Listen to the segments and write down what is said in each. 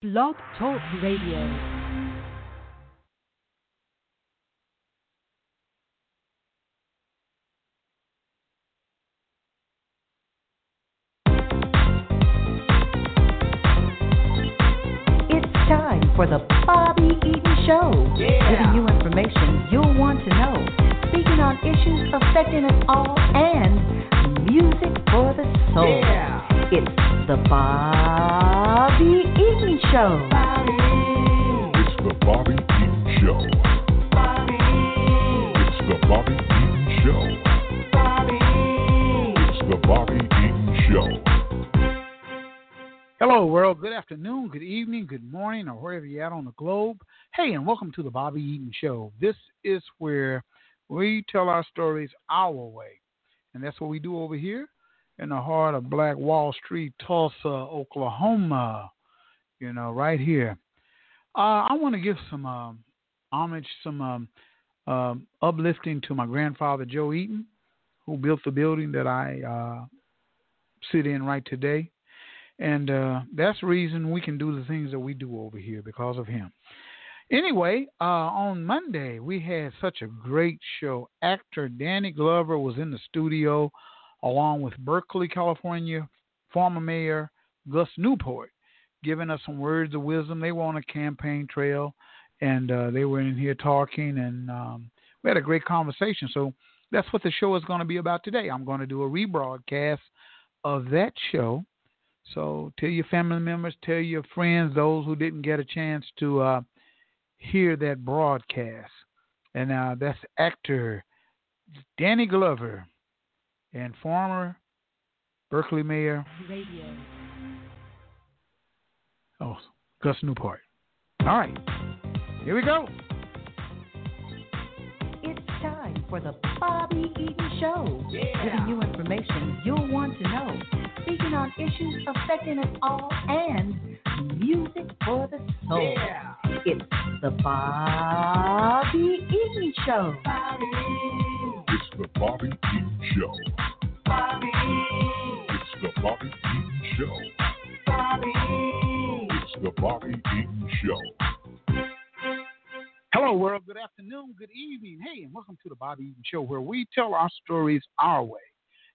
Blog Talk Radio. It's time for the Bobby Eaton Show. Giving you information you'll want to know. Speaking on issues affecting us all and music for the soul. It's the Bobby Eaton Show. It's the Bobby Eaton Show. It's the Bobby Eaton Show. It's the Bobby Eaton Show. Hello, world. Good afternoon, good evening, good morning, or wherever you're at on the globe. Hey, and welcome to the Bobby Eaton Show. This is where we tell our stories our way. And that's what we do over here in the heart of Black Wall Street, Tulsa, Oklahoma. You know, right here. Uh, I want to give some um, homage, some um, um, uplifting to my grandfather, Joe Eaton, who built the building that I uh, sit in right today. And uh, that's the reason we can do the things that we do over here because of him. Anyway, uh, on Monday, we had such a great show. Actor Danny Glover was in the studio along with Berkeley, California former mayor Gus Newport, giving us some words of wisdom. They were on a campaign trail, and uh, they were in here talking, and um, we had a great conversation. So that's what the show is going to be about today. I'm going to do a rebroadcast of that show. So tell your family members, tell your friends, those who didn't get a chance to uh, hear that broadcast. And uh, that's actor Danny Glover and former Berkeley Mayor Radio. Oh, Gus Newport. All right, here we go. It's time for the Bobby Eaton Show. Giving you information you'll want to know. Speaking on issues affecting us all and music for the soul. It's the Bobby Eaton Show. It's the Bobby Eaton Show. It's the Bobby Eaton Show. It's the Bobby Eaton Show. Hello, world. Good afternoon, good evening. Hey, and welcome to the Bobby Eaton Show, where we tell our stories our way.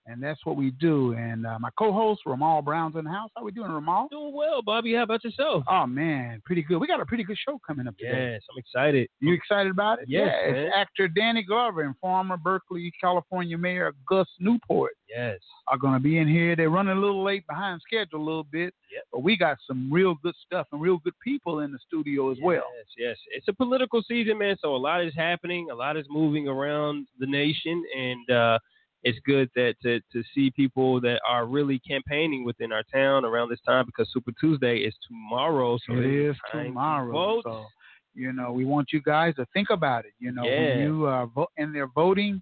And that's what we do. And uh, my co-host, Ramal Brown's in the house. How we doing, Ramal? Doing well, Bobby. How about yourself? Oh, man, pretty good. We got a pretty good show coming up today. Yes, I'm excited. You excited about it? Yes, it's actor Danny Glover and former Berkeley, California Mayor Gus Newport Yes. are going to be in here. They're running a little late behind schedule a little bit, Yep. but we got some real good stuff and real good people in the studio as well. Yes, yes. It's a political season, man. So a lot is happening. A lot is moving around the nation, and uh, it's good that to to see people that are really campaigning within our town around this time because Super Tuesday is tomorrow. So it's is time to tomorrow. So, you know, we want you guys to think about it. You know, Yeah. when you are vo- and they're voting,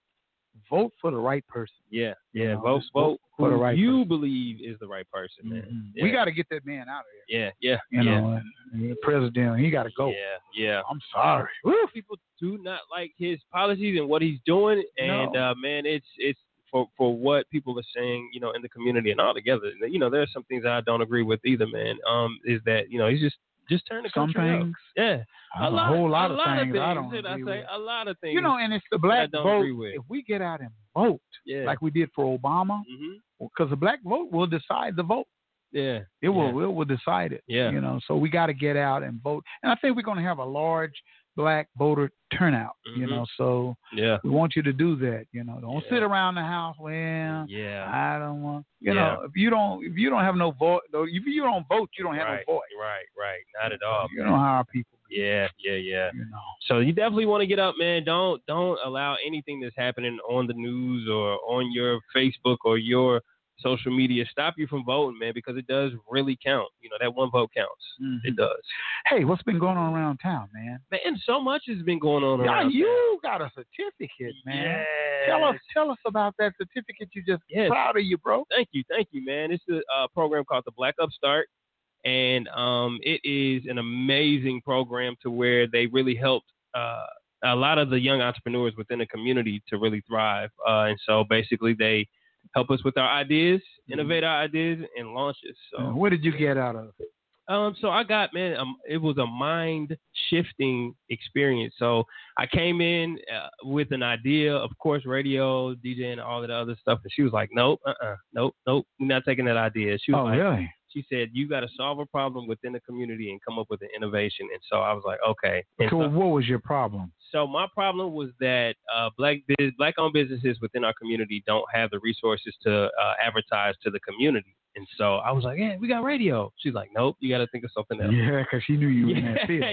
vote for the right person. Yeah, You yeah. know, vote, vote for the right you person. believe is the right person, man. Mhm. Yeah. We got to get that man out of here. Yeah, yeah, You yeah. know, the president, he got to go. Yeah, yeah. I'm sorry. Woo, people do not like his policies and what he's doing, and No. uh, man, it's it's for for what people are saying, you know, in the community and all together. You know, there are some things I don't agree with either, man. Um, is that you know he's just just turn the Some country up. things, Yeah, a, whole lot of things, I don't should I agree say with. a lot of things. You know, and it's the I black don't vote. agree with. If we get out and vote, yeah, like we did for Obama, because the black vote will decide the vote. yeah, It will, Yeah. it will decide it. Yeah. You know, so we got to get out and vote. And I think we're going to have a large black voter turnout. You Mhm. know, so yeah, we want you to do that. You know, don't Yeah. sit around the house. Well, yeah. I don't want. You Yeah. know, if you don't, if you don't have no vote, though, if you don't vote, you don't have right, no voice. right, right. Not at all. You man. know how our people. Yeah, yeah, yeah. You know. So you definitely want to get up, man. Don't don't allow anything that's happening on the news or on your Facebook or your social media stop you from voting, man, because it does really count. You know, that one vote counts. Mhm. It does. Hey, what's been going on around town, man? Man, so much has been going on Yeah, around. you got a certificate, man. Yes. Tell us, tell us about that certificate. You just Yes. proud of you, bro. Thank you, thank you, man. It's a uh, program called the Black Upstart, and um, it is an amazing program to where they really helped uh, a lot of the young entrepreneurs within the community to really thrive. Uh, and so basically, they help us with our ideas, innovate our ideas, and launches. Uh, So what did you get out of it? Um, so I got man, um, it was a mind shifting experience. So I came in uh, with an idea, of course, radio, DJ, and all of the other stuff, and she was like, "Nope, uh, uh nope, nope, we're not taking that idea." She was Oh, like, really? She said, "You got to solve a problem within the community and come up with an innovation." And so I was like, "Okay." And So so, what was your problem? so my problem was that uh, black biz, black owned businesses within our community don't have the resources to uh, advertise to the community. And so I was like, "Yeah, we got radio." She's like, "Nope, you got to think of something else." Yeah, because she knew you were in that field.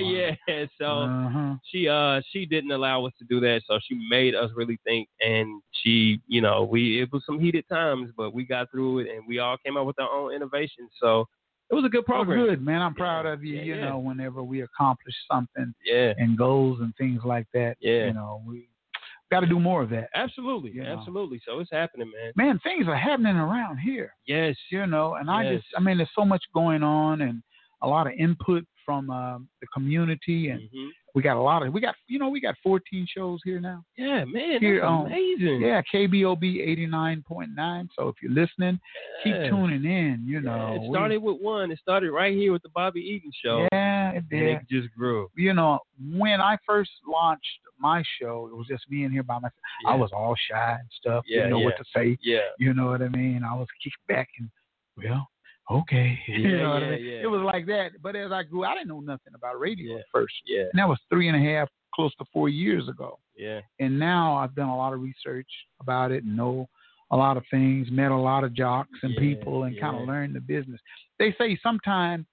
yeah. So Uh-huh. she uh she didn't allow us to do that, so she made us really think, and she you know we it was some heated times, but we got through it, and we all came up with our own innovations. So it was a good Oh, good, man. I'm proud of you. Yeah, you yeah. know, whenever we accomplish something Yeah, and goals and things like that, Yeah. you know, we got to do more of that. absolutely, You know. absolutely. So it's happening, man. Man, things are happening around here, Yes, you know, and I just, I mean, there's so much going on and a lot of input from um, the community, and Mhm. we got a lot of, we got, you know, we got 14 shows here now. yeah, man, Here, that's um, amazing. Yeah, KBOB 89.9. So if you're listening, keep tuning in. You know, Yeah, it We- started with one. It started right here with the Bobby Eaton show, yeah, it and did. it just grew. you know, when I first launched my show, it was just me in here by myself. I was all shy and stuff. Yeah, didn't know what to say. Yeah, You know what I mean? I was kicked back and, well, okay. you Yeah, know what I yeah, mean? yeah. It was like that. But as I grew, I didn't know nothing about radio Yeah. at first. yeah, And that was three and a half, close to four years ago. yeah. And now I've done a lot of research about it and know a lot of things, met a lot of jocks and Yeah, people and kind of learned the business. They say sometimes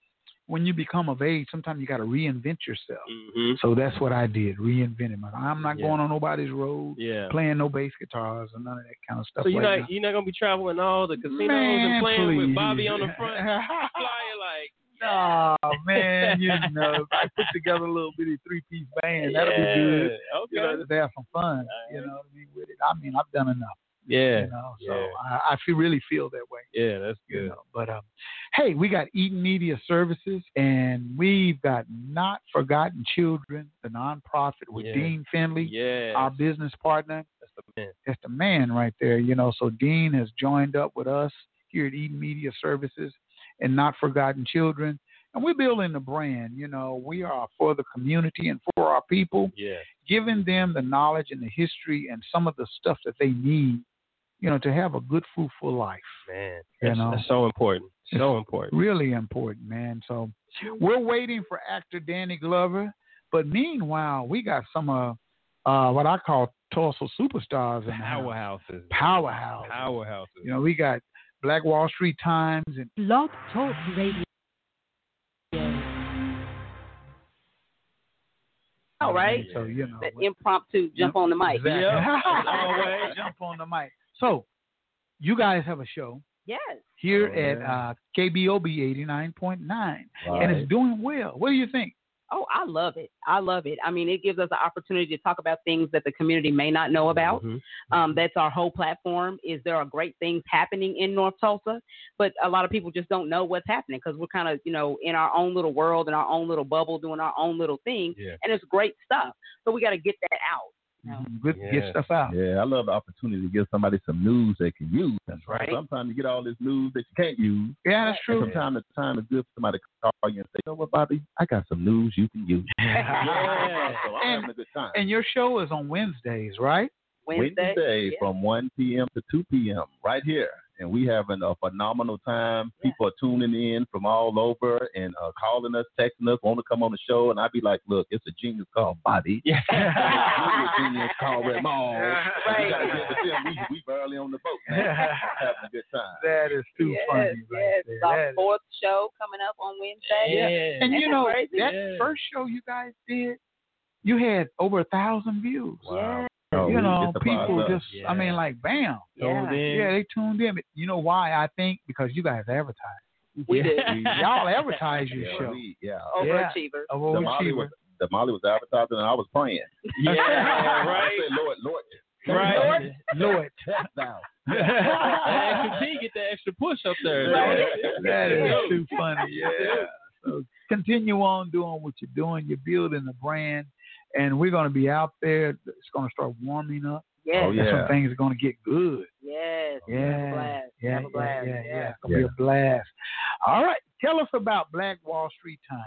when you become of age, sometimes you got to reinvent yourself. hmm So that's what I did, reinvented myself. I'm not Yeah. going on nobody's road, Yeah. playing no bass guitars or none of that kind of stuff. So you're right not you're not gonna be traveling all the casinos Man, and playing with. Bobby on the front, flying like. Oh man, you know, I put together a little bitty three piece band, that'll yeah. be good. Okay. You know, just have some fun. You know what I mean with it. I mean, I've done enough. Yeah. You know, so yeah. I, I feel really feel that way. Yeah, that's you good. know. But um, hey, we got Eaton Media Services, and we've got Not Forgotten Children, the nonprofit with Yeah. Dean Finley, Yeah. our business partner. that's the man. That's the man right there. You know, so Dean has joined up with us here at Eaton Media Services and Not Forgotten Children. And we're building the brand. You know, we are for the community and for our people, Yeah. giving them the knowledge and the history and some of the stuff that they need, you know, to have a good, fruitful life. Man. You That's, know. that's so important. So important. Really important, man. So we're waiting for actor Danny Glover. But meanwhile, we got some uh, uh what I call Tulsa superstars in the house. Powerhouses. Powerhouse. Powerhouses. You know, we got Black Wall Street Times and Blog Talk Radio. All right. So you know, That impromptu jump on the mic. Exactly. Yep, as always. jump on the mic. So you guys have a show Yes. here Oh, at uh, KBOB eighty nine point nine, and it's doing well. What do you think? Oh, I love it. I love it. I mean, it gives us an opportunity to talk about things that the community may not know about. Mhm. Um, that's our whole platform. Is there are great things happening in North Tulsa, but a lot of people just don't know what's happening because we're kind of you know in our own little world, in our own little bubble, doing our own little thing, Yeah. and it's great stuff. So we got to get that out. You know? Mhm. Good, Yeah. get stuff out. Yeah, I love the opportunity to give somebody some news they can use. That's right. Sometimes you get all this news that you can't use. Yeah, that's And true. from time to time, it's good for somebody to call you and say, you know what, Bobby, I got some news you can use. Yeah. So I'm And- having a good time. And your show is on Wednesdays, right? Wednesday. yeah. from 1 p.m. to 2 p.m. right here. And we having a phenomenal time. Yeah. People are tuning in from all over and uh, calling us, texting us, want to come on the show. And I'd be like, look, it's a genius called Bobby. Yeah. It's a genius called Ramon. Right. We got to get with them. We, we barely on the boat, man. having a good time. That is too yes, funny, yes. right It's our That is- fourth show coming up on Wednesday. Yeah. And you know that crazy? that Yeah. first show you guys did, you had over a thousand views. Yeah. Oh, you know, get the buzz people up. just, I mean, like, bam. Tuned in. Yeah, they tuned in. But you know why? I think because you guys advertise. We did. Y'all advertise your Yeah, show. we- yeah. Overachievers. Of The Molly overachiever. was Damali was advertising and I was playing. Yeah, I right. said, Lord, Lord, Right. Lord. test thou. That extra get that extra push up there. that is too funny. Yeah. So continue on doing what you're doing. You're building the brand, and we're going to be out there. It's going to start warming up. Yes. Oh, And yeah. some things are going to get good. Yes. Yeah. Have a blast. Yeah, Have a blast. yeah, yeah, yeah. Yeah. It's going to be a blast. All right. Tell us about Black Wall Street Times.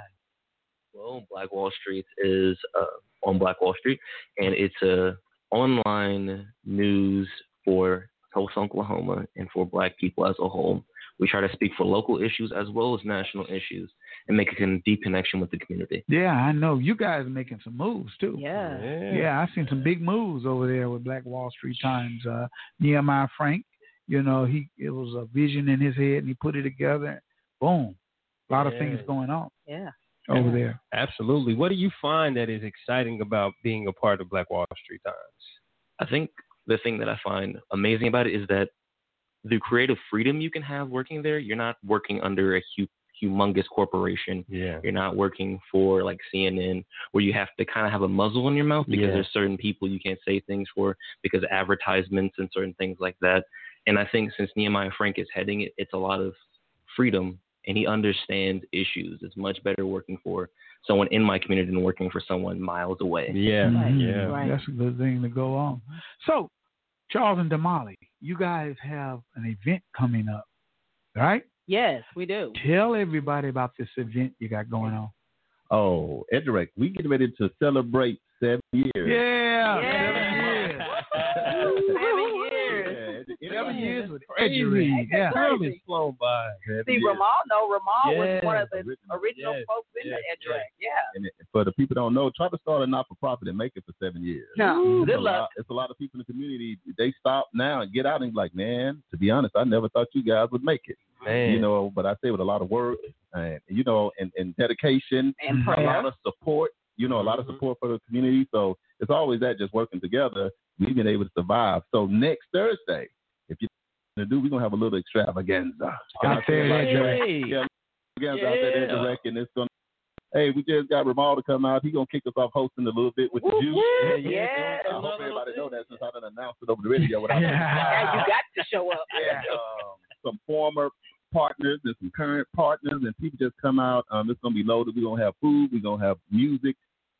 Well, Black Wall Street is uh, on Black Wall Street, and it's a online news for Tulsa, Oklahoma, and for Black people as a whole. We try to speak for local issues as well as national issues, and make a deep connection with the community. Yeah, I know you guys are making some moves too. Yeah. Yeah, I've seen some big moves over there with Black Wall Street Times. Uh, Nehemiah Frank, you know, he it was a vision in his head and he put it together. Boom, a lot of things going on Yeah. over there. Absolutely. What do you find that is exciting about being a part of Black Wall Street Times? I think the thing that I find amazing about it is that the creative freedom you can have working there, you're not working under a hu- humongous corporation. Yeah. You're not working for like CNN where you have to kind of have a muzzle in your mouth because Yeah. there's certain people you can't say things for because of advertisements and certain things like that. And I think since Nehemiah Frank is heading it, it's a lot of freedom and he understands issues. It's much better working for someone in my community than working for someone miles away. Yeah. Mhm. Yeah. Right. That's a good thing to go on. So, Charles and Damali, you guys have an event coming up, right? Yes, we do. Tell everybody about this event you got going on. Oh, EduRec, we get ready to celebrate seven years. Yeah, Yeah. seven years. Seven years. Yeah, Seven yeah. Years with Crazy. Yeah. Time has flown by. See, years. Ramal, no, Ramal was one of the Original. original Yes, folks in yes, the EduRec. Yeah. And it- for the people that don't know, try to start a not for profit and make it for seven years. No, It's good a luck. lot- it's a lot of people in the community. They stop now and get out and be like, man, to be honest, I never thought you guys would make it. Man. You know, but I say with a lot of work and you know, and, and dedication, And a lot of support. You know, a lot of mm-hmm. support for the community. So it's always that just working together. We've been able to survive. So next Thursday, if you're to do, we're gonna have a little extravaganza. Out there at Edgerly. Hey. Yeah, extravaganza out there at Yeah. And it's gonna. Hey, we just got Ramal to come out. He's gonna kick us off hosting a little bit with the juice. woo. Yeah. I hope everybody know that since I done announced it over the radio. Without Yeah, you got to show up. and, um, some former partners and some current partners and people just come out. Um, it's gonna be loaded. We're gonna have food. We're gonna have music.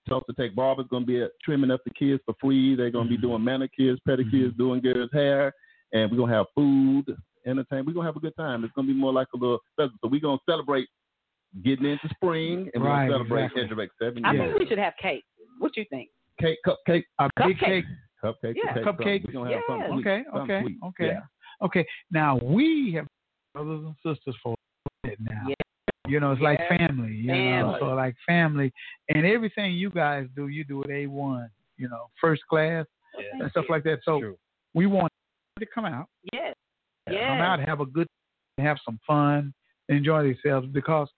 Tulsa Tech Barber's gonna be uh, trimming up the kids for free. They're gonna be doing manicures, pedicures, doing girls' hair, and we're gonna have food, entertainment. We're gonna have a good time. It's gonna be more like a little festival. So we're gonna celebrate getting into spring and we're Right, gonna celebrate exactly. EduRec seven I think we should have cake. What you think? Cake, cupcake, A big cake. cupcake, Yeah. cupcake. Cupcake. We're gonna have Yeah. something sweet. Okay, something okay, sweet. okay. Yeah. Okay. Now we have brothers and sisters for it now. Yeah. You know, it's like family. You know, Family. so like family, and everything you guys do, you do it a one. You know, first class Yeah. and stuff like that. So True. we want to come out, Yes. come out, have a good, have some fun, enjoy themselves. Because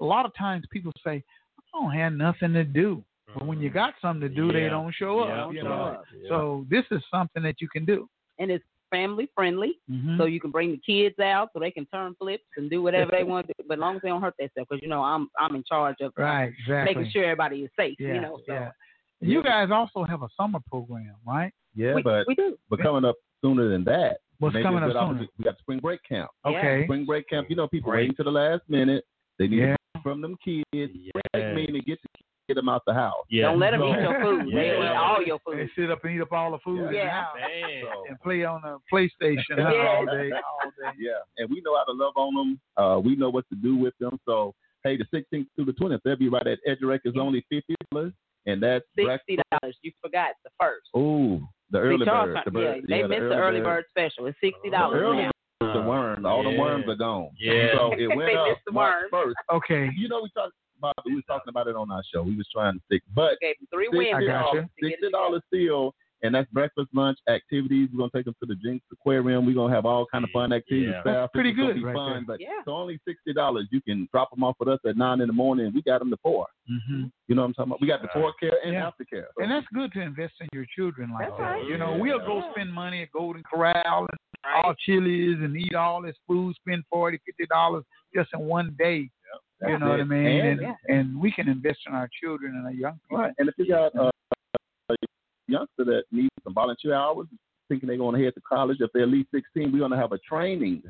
a lot of times people say, "I don't have nothing to do," but when you got something to do, they don't show Yeah. up. You Show know, up. so this is something that you can do. And it's family friendly. Mhm. So you can bring the kids out so they can turn flips and do whatever they want to do, but as long as they don't hurt themselves, because you know I'm I'm in charge of right, exactly. making sure everybody is safe. Yeah, you know, so yeah. You guys also have a summer program, right? Yeah, we, but we do. but coming up sooner than that. What's maybe coming a up good sooner? We got spring break camp. Yeah. Okay. Spring break camp. You know, people Great. waiting to the last minute. They need Yeah. to from them kids. Break Yes. meaning get the, get them out the house. Yeah. Don't let them eat your food. They'll eat all your food. They sit up and eat up all the food in the house Man. So, and play on the PlayStation Yeah. all day, all day. yeah, and we know how to love on them. Uh, we know what to do with them. So hey, the 16th through the 20th, they'll be right at EduRec. is only fifty dollars, and that's Sixty dollars. You forgot the first. Ooh, the early bird. The bird. yeah, they yeah, missed the early bird special. It's sixty dollars now. bird, the worms. All the worms are gone. Yeah. So it went They up missed the March worms. first. Okay. You know, we talked about we was talking about it on our show. We was trying to stick, but Gave them three Sixty wins. I got you. to get it Sixty dollars still, and that's breakfast, lunch, activities. We're gonna take them to the Jenks Aquarium. We're gonna have all kind of fun activities. Yeah. Staff. That's pretty It's good be right fun, there. but Yeah. so only sixty dollars. You can drop them off with us at nine in the morning. We got them to four. hmm You know what I'm talking about? We got before care and Yeah. after care. So And that's good to invest in your children like That's that. right. You know, Yeah. we'll go spend money at Golden Corral and Right. all Chili's and eat all this food, spend forty, fifty dollars just in one day. You That's know what I mean? And- And, Yeah. and we can invest in our children and our young people. Right. And if you got uh, a youngster that needs some volunteer hours, thinking they're going to head to college, if they're at least 16, we're going to have a training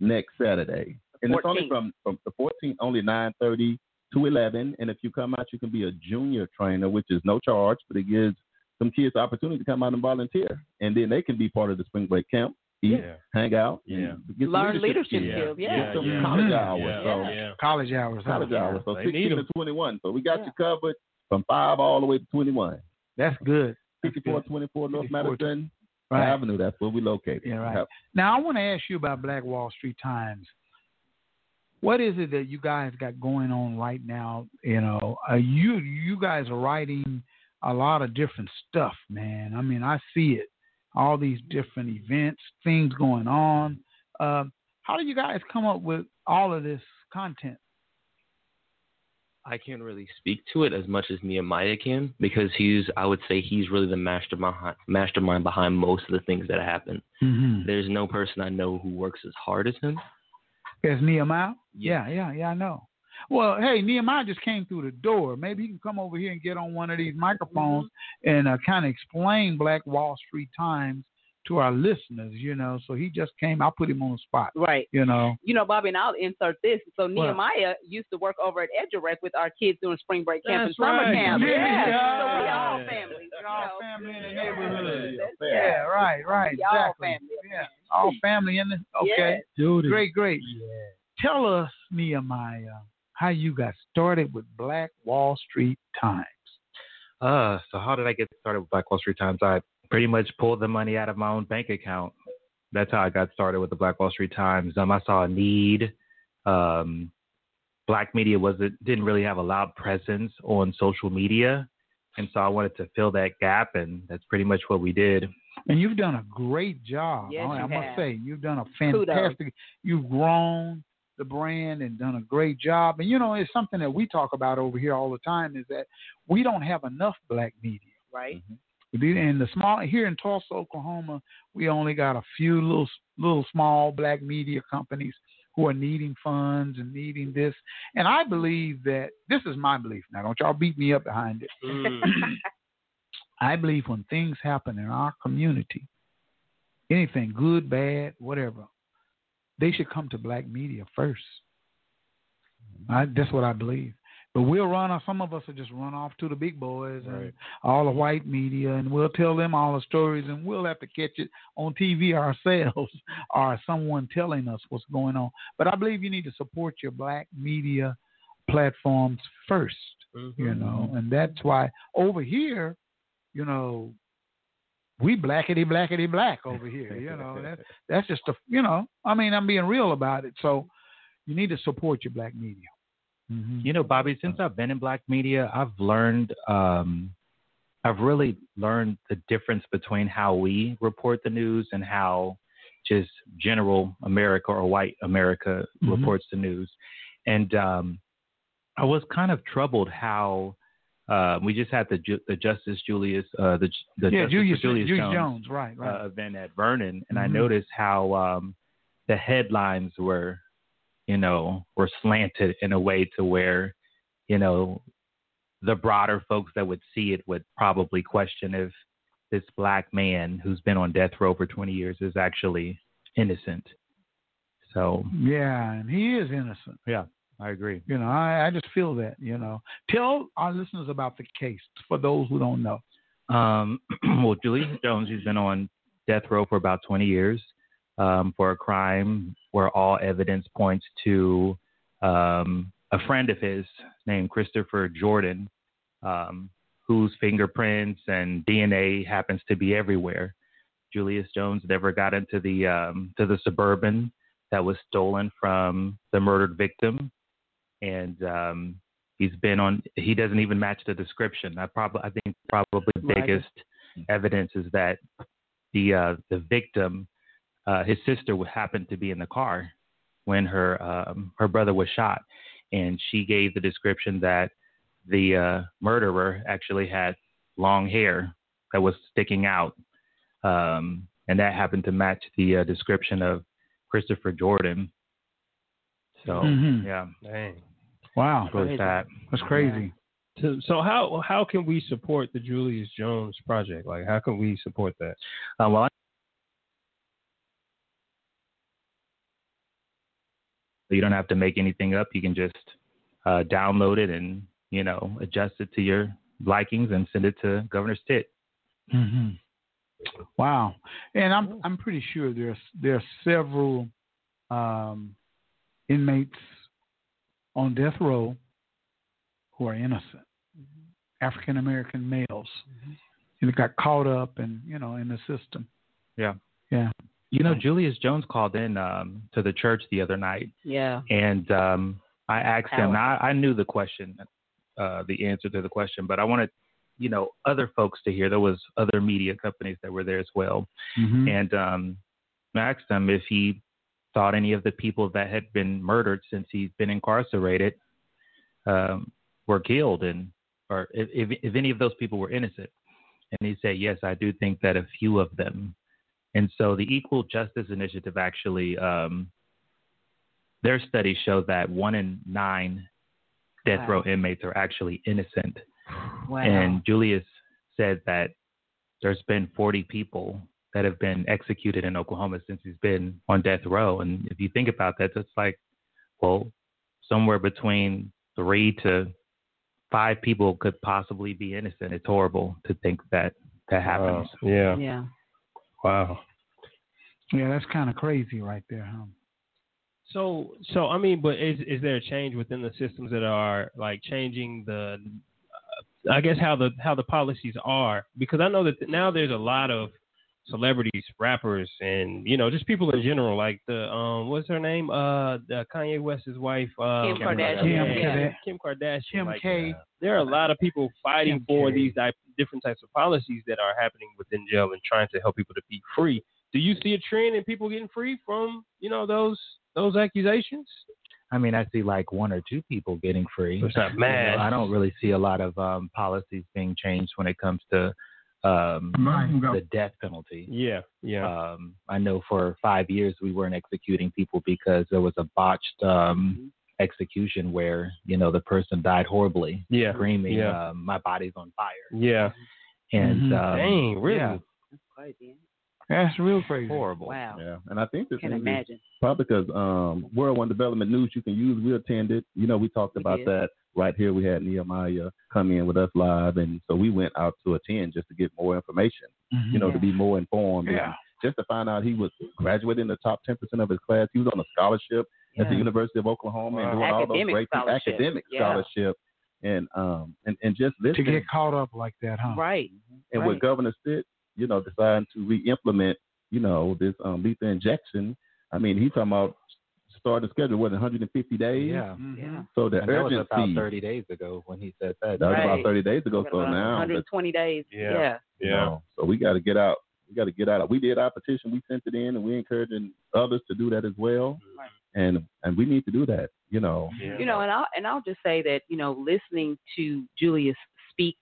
next Saturday. And it's only from, from the 14th, only 9.30 to 11. And if you come out, you can be a junior trainer, which is no charge, but it gives some kids the opportunity to come out and volunteer. And then they can be part of the spring break camp. eat, Yeah. hang out, Yeah. Learn leadership Yeah. skills. Yeah. Get some Yeah. college Yeah. hours. Yeah. So yeah. College hours. huh? college hours. So They 16 to 21. So we got Yeah. you covered from five all the way to 21. That's good. That's 5424 North Madison Right. Avenue. That's where we located. Yeah, right. Yep. Now I want to ask you about Black Wall Street Times. What is it that you guys got going on right now? You know, uh, you you guys are writing a lot of different stuff, man. I mean, I see it. All these different events, things going on. Uh, how do you guys come up with all of this content? I can't really speak to it as much as Nehemiah can because he's, I would say, he's really the mastermind, mastermind behind most of the things that happen. Mm-hmm. There's no person I know who works as hard as him. As Nehemiah? Yeah. Yeah, yeah, I know. Well, hey, Nehemiah just came through the door. Maybe he can come over here and get on one of these microphones and uh, kind of explain Black Wall Street Times to our listeners, you know. So he just came. I put him on the spot, Right. you know. You know, Bobby, and I'll insert this. So Nehemiah used to work over at EduRec with our kids doing spring break camp and That's summer right. camp. Yeah, Yeah. yeah. So we all family. We're all family in the neighborhood. That's- Yeah, right, right, We all exactly. family. Yeah, all family in the. Okay, great, great. Tell us, Nehemiah, how you got started with Black Wall Street Times. Uh, so how did I get started with Black Wall Street Times? I pretty much pulled the money out of my own bank account. That's how I got started with the Black Wall Street Times. Um, I saw a need. Um, black media wasn't didn't really have a loud presence on social media, and so I wanted to fill that gap, and that's pretty much what we did. And you've done a great job. Yes, I, I you must say, you've done a fantastic. Kudos. fantastic. You've grown the brand and done a great job. And you know, it's something that we talk about over here all the time is that we don't have enough black media. Right. In the small here in Tulsa, Oklahoma, we only got a few little little small black media companies who are needing funds and needing this. And I believe that this is my belief. Now, don't y'all beat me up behind it. Mm. I believe when things happen in our community, anything good, bad, whatever, they should come to black media first. I, that's what I believe. But we'll run off. Some of us will just run off to the big boys and Right. all the white media, and we'll tell them all the stories, and we'll have to catch it on TV ourselves or someone telling us what's going on. But I believe you need to support your black media platforms 1st Mm-hmm. you know, and that's why over here, you know, we blackety blackety black over here. You know, that's that's just a you know. I mean, I'm being real about it. So you need to support your black media. Mm-hmm. You know, Bobby, since I've been in black media, I've learned, um, I've really learned the difference between how we report the news and how just general America or white America Mhm. reports the news. And um, I was kind of troubled how uh, we just had the, Ju- the Justice Julius, uh, the, the yeah, Justice Julius, Julius, Julius Jones, Jones. right, right. uh, event at Vernon, and I Mhm. noticed how um, the headlines were, you know, were slanted in a way to where, you know, the broader folks that would see it would probably question if this black man who's been on death row for 20 years is actually innocent. So yeah, and he is innocent. yeah, I agree. You know, I, I just feel that. You know, tell our listeners about the case for those who don't know. Um, well, Julius Jones, he's been on death row for about 20 years um, for a crime where all evidence points to um, a friend of his named Christopher Jordan, um, whose fingerprints and DNA happens to be everywhere. Julius Jones never got into the um, to the suburban that was stolen from the murdered victim, and um, he's been on. He doesn't even match the description. I probably I think probably the Right. biggest evidence is that the uh, the victim, uh, his sister, happened to be in the car when her um, her brother was shot, and she gave the description that the uh, murderer actually had long hair that was sticking out, um, and that happened to match the uh, description of Christopher Jordan. So Mhm. yeah, Dang. Wow, it's really sad. that's crazy. So, so how how can we support the Julius Jones project? Like, how can we support that? Uh, well, you don't have to make anything up. You can just uh, download it and you know adjust it to your likings and send it to Governor Stitt. hmm Wow. And I'm I'm pretty sure there's there are several um, inmates on death row who are innocent. African American males. And got caught up and you know in the system. Yeah. Yeah. You know, Julius Jones called in um, to the church the other night, Yeah. and um, I asked him. I, I knew the question, uh, the answer to the question, but I wanted, you know, other folks to hear. There was other media companies that were there as well, Mhm. and um, I asked him if he thought any of the people that had been murdered since he's been incarcerated um, were killed, and or if, if if any of those people were innocent. And he said, yes, I do think that a few of them. And so the Equal Justice Initiative actually, um, their studies show that one in nine death Wow. row inmates are actually innocent. Wow. And Julius said that there's been 40 people that have been executed in Oklahoma since he's been on death row. And if you think about that, that's like, well, somewhere between three to five people could possibly be innocent. It's horrible to think that that happens. Wow. Yeah. yeah. Wow. Yeah, that's kind of crazy right there, huh? So, so I mean, but is is there a change within the systems that are like changing the, uh, I guess how the how the policies are? Because I know that now there's a lot of celebrities, rappers, and you know just people in general. Like the um, what's her name? Uh, the Kanye West's wife. Uh, Kim Kardashian. Kim Yeah, Kardashian. Kim Kardashian. Kim like, K. there are a lot of people fighting Kim for K. these type, different types of policies that are happening within jail and trying to help people to be free. Do you see a trend in people getting free from you know those those accusations? I mean, I see like one or two people getting free. It's not You know. I don't really see a lot of um, policies being changed when it comes to um, the death penalty. Yeah, yeah, Um, I know for five years we weren't executing people because there was a botched um, execution where you know the person died horribly, yeah, screaming, yeah. um, "My body's on fire!" yeah. And Mhm. um, Dang, really? yeah, That's crazy. That's real crazy. horrible. Wow. Yeah, and I think this Can is imagine. probably because um, World One Development News you can use. We attended. You know, we talked We about did. that right here. We had Nehemiah come in with us live, and so we went out to attend just to get more information. Mhm. You know, to be more informed. Yeah. And just to find out he was graduating the top ten percent of his class. He was on a scholarship at the University of Oklahoma and Wow. doing all those great scholarship. Academic Yeah. scholarship. And um and, and just to get caught up like that, huh? Right. and Right. with Governor Stitt, you know, deciding to re-implement, you know, this um, lethal injection. I mean, he's talking about starting the schedule what 150 days. Yeah, Mhm. Yeah. So the and that was urgency about 30 days ago when he said that. that was about 30 days ago. So about now, the- 120 days. Yeah. Yeah. you know, so we got to get out. We got to get out. We did our petition. We sent it in, and we encouraging others to do that as well. Right. And and we need to do that. You know. You know, and I'll and I'll just say that you know, listening to Julius speak,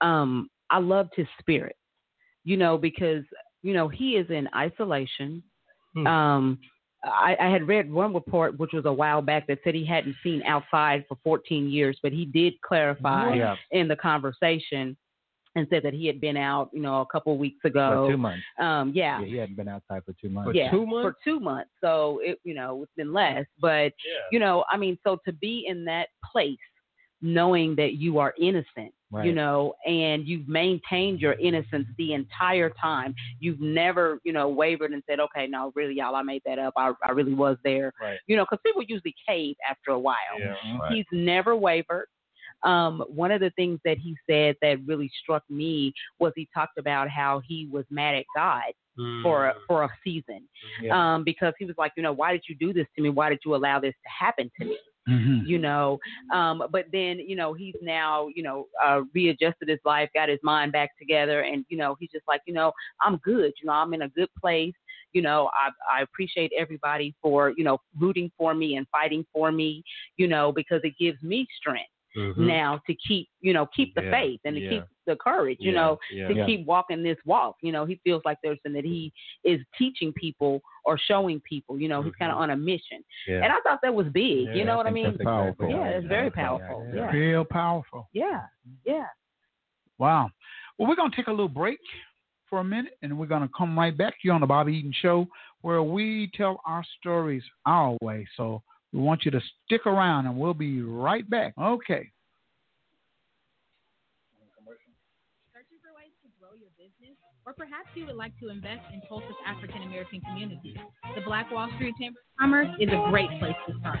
um, I loved his spirit. You know, because you know he is in isolation. Hmm. Um, I, I had read one report, which was a while back, that said he hadn't seen outside for 14 years, but he did clarify Yeah, in the conversation and said that he had been out, you know, a couple of weeks ago. for two months. Um, yeah, Yeah, he hadn't been outside for two months. For yeah, two months? for two months. So it, you know, it's been less, but Yeah. you know, I mean, so to be in that place, knowing that you are innocent, you know, and you've maintained your innocence the entire time. You've never, you know, wavered and said, okay, no, really, y'all, I made that up. I, I really was there. Right. You know, because people usually cave after a while. Yeah. Right. He's never wavered. Um, one of the things that he said that really struck me was he talked about how he was mad at God for a, for a season Yeah. um, because he was like, you know, why did you do this to me? Why did you allow this to happen to me? Mhm. You know, um, but then you know he's now you know uh, readjusted his life, got his mind back together, and you know he's just like, you know, I'm good. You know, I'm in a good place. You know, I I appreciate everybody for you know rooting for me and fighting for me. You know, because it gives me strength Mhm. now to keep you know keep the Yeah, faith and to yeah. keep the courage. You Yeah, know, yeah. to Yeah. keep walking this walk. You know, he feels like there's something that he is teaching people or showing people. You know, he's kind of on a mission, Mm-hmm. Yeah. and I thought that was big. Yeah, you know I what I mean? that's Powerful. Yeah, right. it's very Yeah, powerful. yeah. Yeah, Real powerful. yeah, yeah. Wow. Well, we're going to take a little break for a minute and we're going to come right back here on the Bobby Eaton Show where we tell our stories our way. So we want you to stick around and we'll be right back. Okay. Searching for ways to grow your business? Or perhaps you would like to invest in Tulsa's African American community. The Black Wall Street Chamber of Commerce is a great place to start.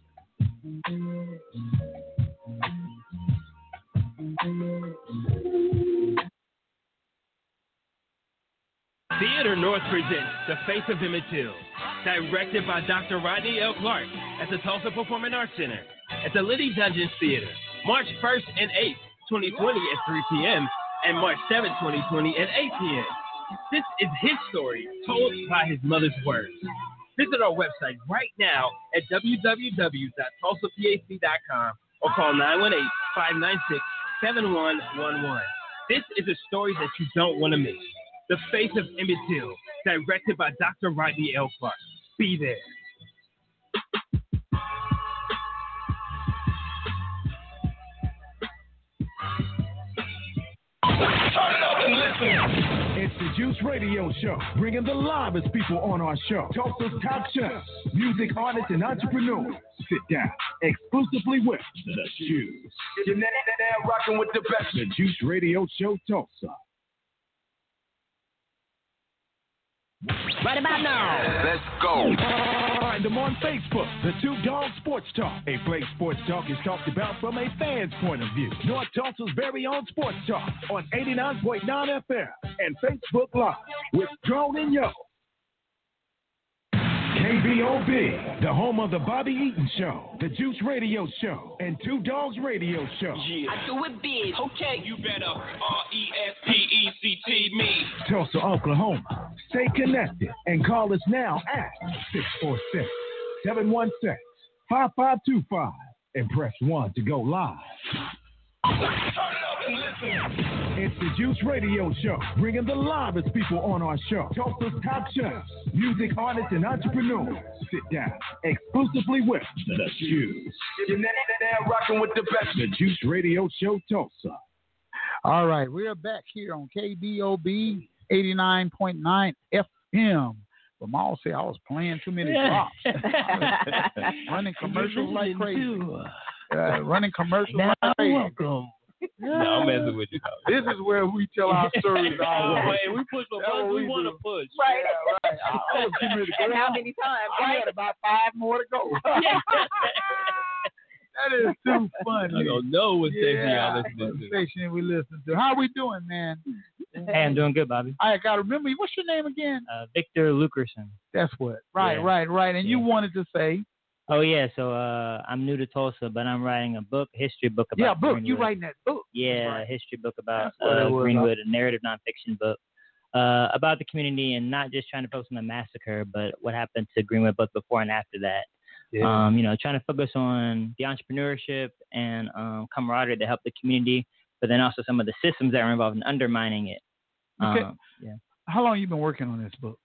Theater North presents The Face of Emmett Till, directed by Dr. Rodney L. Clark at the Tulsa Performing Arts Center at the Liddy Doenges Theater, March 1st and 8th, 2020 at 3 p.m. and March 7th, 2020 at 8 p.m. This is his story told by his mother's words. Visit our website right now at www.tulsapac.com or call 918-596-7111. This is a story that you don't want to miss. The Face of Emmett Till, directed by Dr. Rodney L. Clark. Be there. It's the Juice Radio Show, bringing the livest people on our show. Tulsa's top chefs, music artists, and entrepreneurs. Sit down exclusively with the Juice. You're now, now rocking with the best. The Juice Radio Show Tulsa. Right about now. Let's go. Find them on Facebook, The Two Dogs Sports Talk. A play sports talk is talked about from a fan's point of view. North Tulsa's very own sports talk on 89.9 FM and Facebook Live with Drone and Yo. KBOB, the home of the Bobby Eaton Show, the Juice Radio Show, and Two Dogs Radio Show. I do it big. Okay. You better R E S P E C T me. Tulsa, Oklahoma. Stay connected and call us now at 646 716 5525 and press 1 to go live. It's the Juice Radio Show, bringing the livest people on our show. Tulsa's top chefs, music artists, and entrepreneurs. Sit down exclusively with the Juice. You're now, now rocking with the best. The Juice Radio Show Tulsa. All right, we're back here on KBOB 89.9 FM. But Maul said I was playing too many drops. running commercials like crazy. Uh, running commercials Now like crazy. welcome. No, I'm messing with you. This is where we tell our stories. all Well, way. hey, we push the That's buttons we we want to push. Right. Yeah, right. I was getting ready to go And how many times? I Right. had about five more to go. that is too funny. I don't know what station Yeah, y'all listening to. station we listen to. How we doing, man? Hey, I'm doing good, Bobby. I got to remember. What's your name again? Uh, Victor Luckerson. That's what. Right, Yeah. right, right. And you wanted to say, Oh yeah, so uh, I'm new to Tulsa, but I'm writing a book, history book about yeah, book. You writing that book? Yeah, Right. a history book about That's what it uh. Greenwood, a narrative nonfiction book uh, about the community and not just trying to focus on the massacre, but what happened to Greenwood both before and after that. Yeah. Um, you know, trying to focus on the entrepreneurship and um, camaraderie that helped the community, but then also some of the systems that were involved in undermining it. Okay. Um, yeah. How long you been working on this book?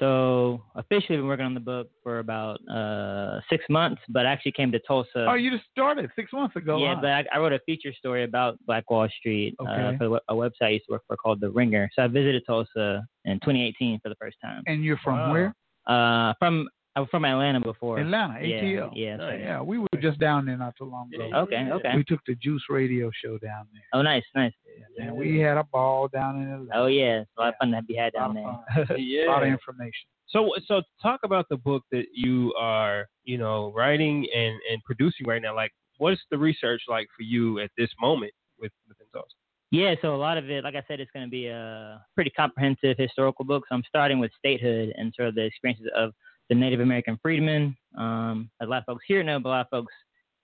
So officially, been working on the book for about uh, six months, but I actually came to Tulsa. oh, you just started six months ago. yeah, huh? but I, I wrote a feature story about Black Wall Street uh, for a website I used to work for called The Ringer. So I visited Tulsa in 2018 for the first time. and you're from Wow. where? Uh, from I was from Atlanta before. Atlanta, Yeah, ATL. yeah, so- yeah. We were just down there not too long ago. Okay, okay. We took the Juice Radio show down there, Oh, nice, nice. And we had a ball down in Atlanta. Oh yeah, it's a lot of fun to be had down there. A lot of information. So, so talk about the book that you are, you know, writing and, and producing right now. Like, what's the research like for you at this moment with within Tulsa? Yeah, so a lot of it, like I said, it's going to be a pretty comprehensive historical book. So I'm starting with statehood and sort of the experiences of the Native American freedmen. Um, a lot of folks here know, but a lot of folks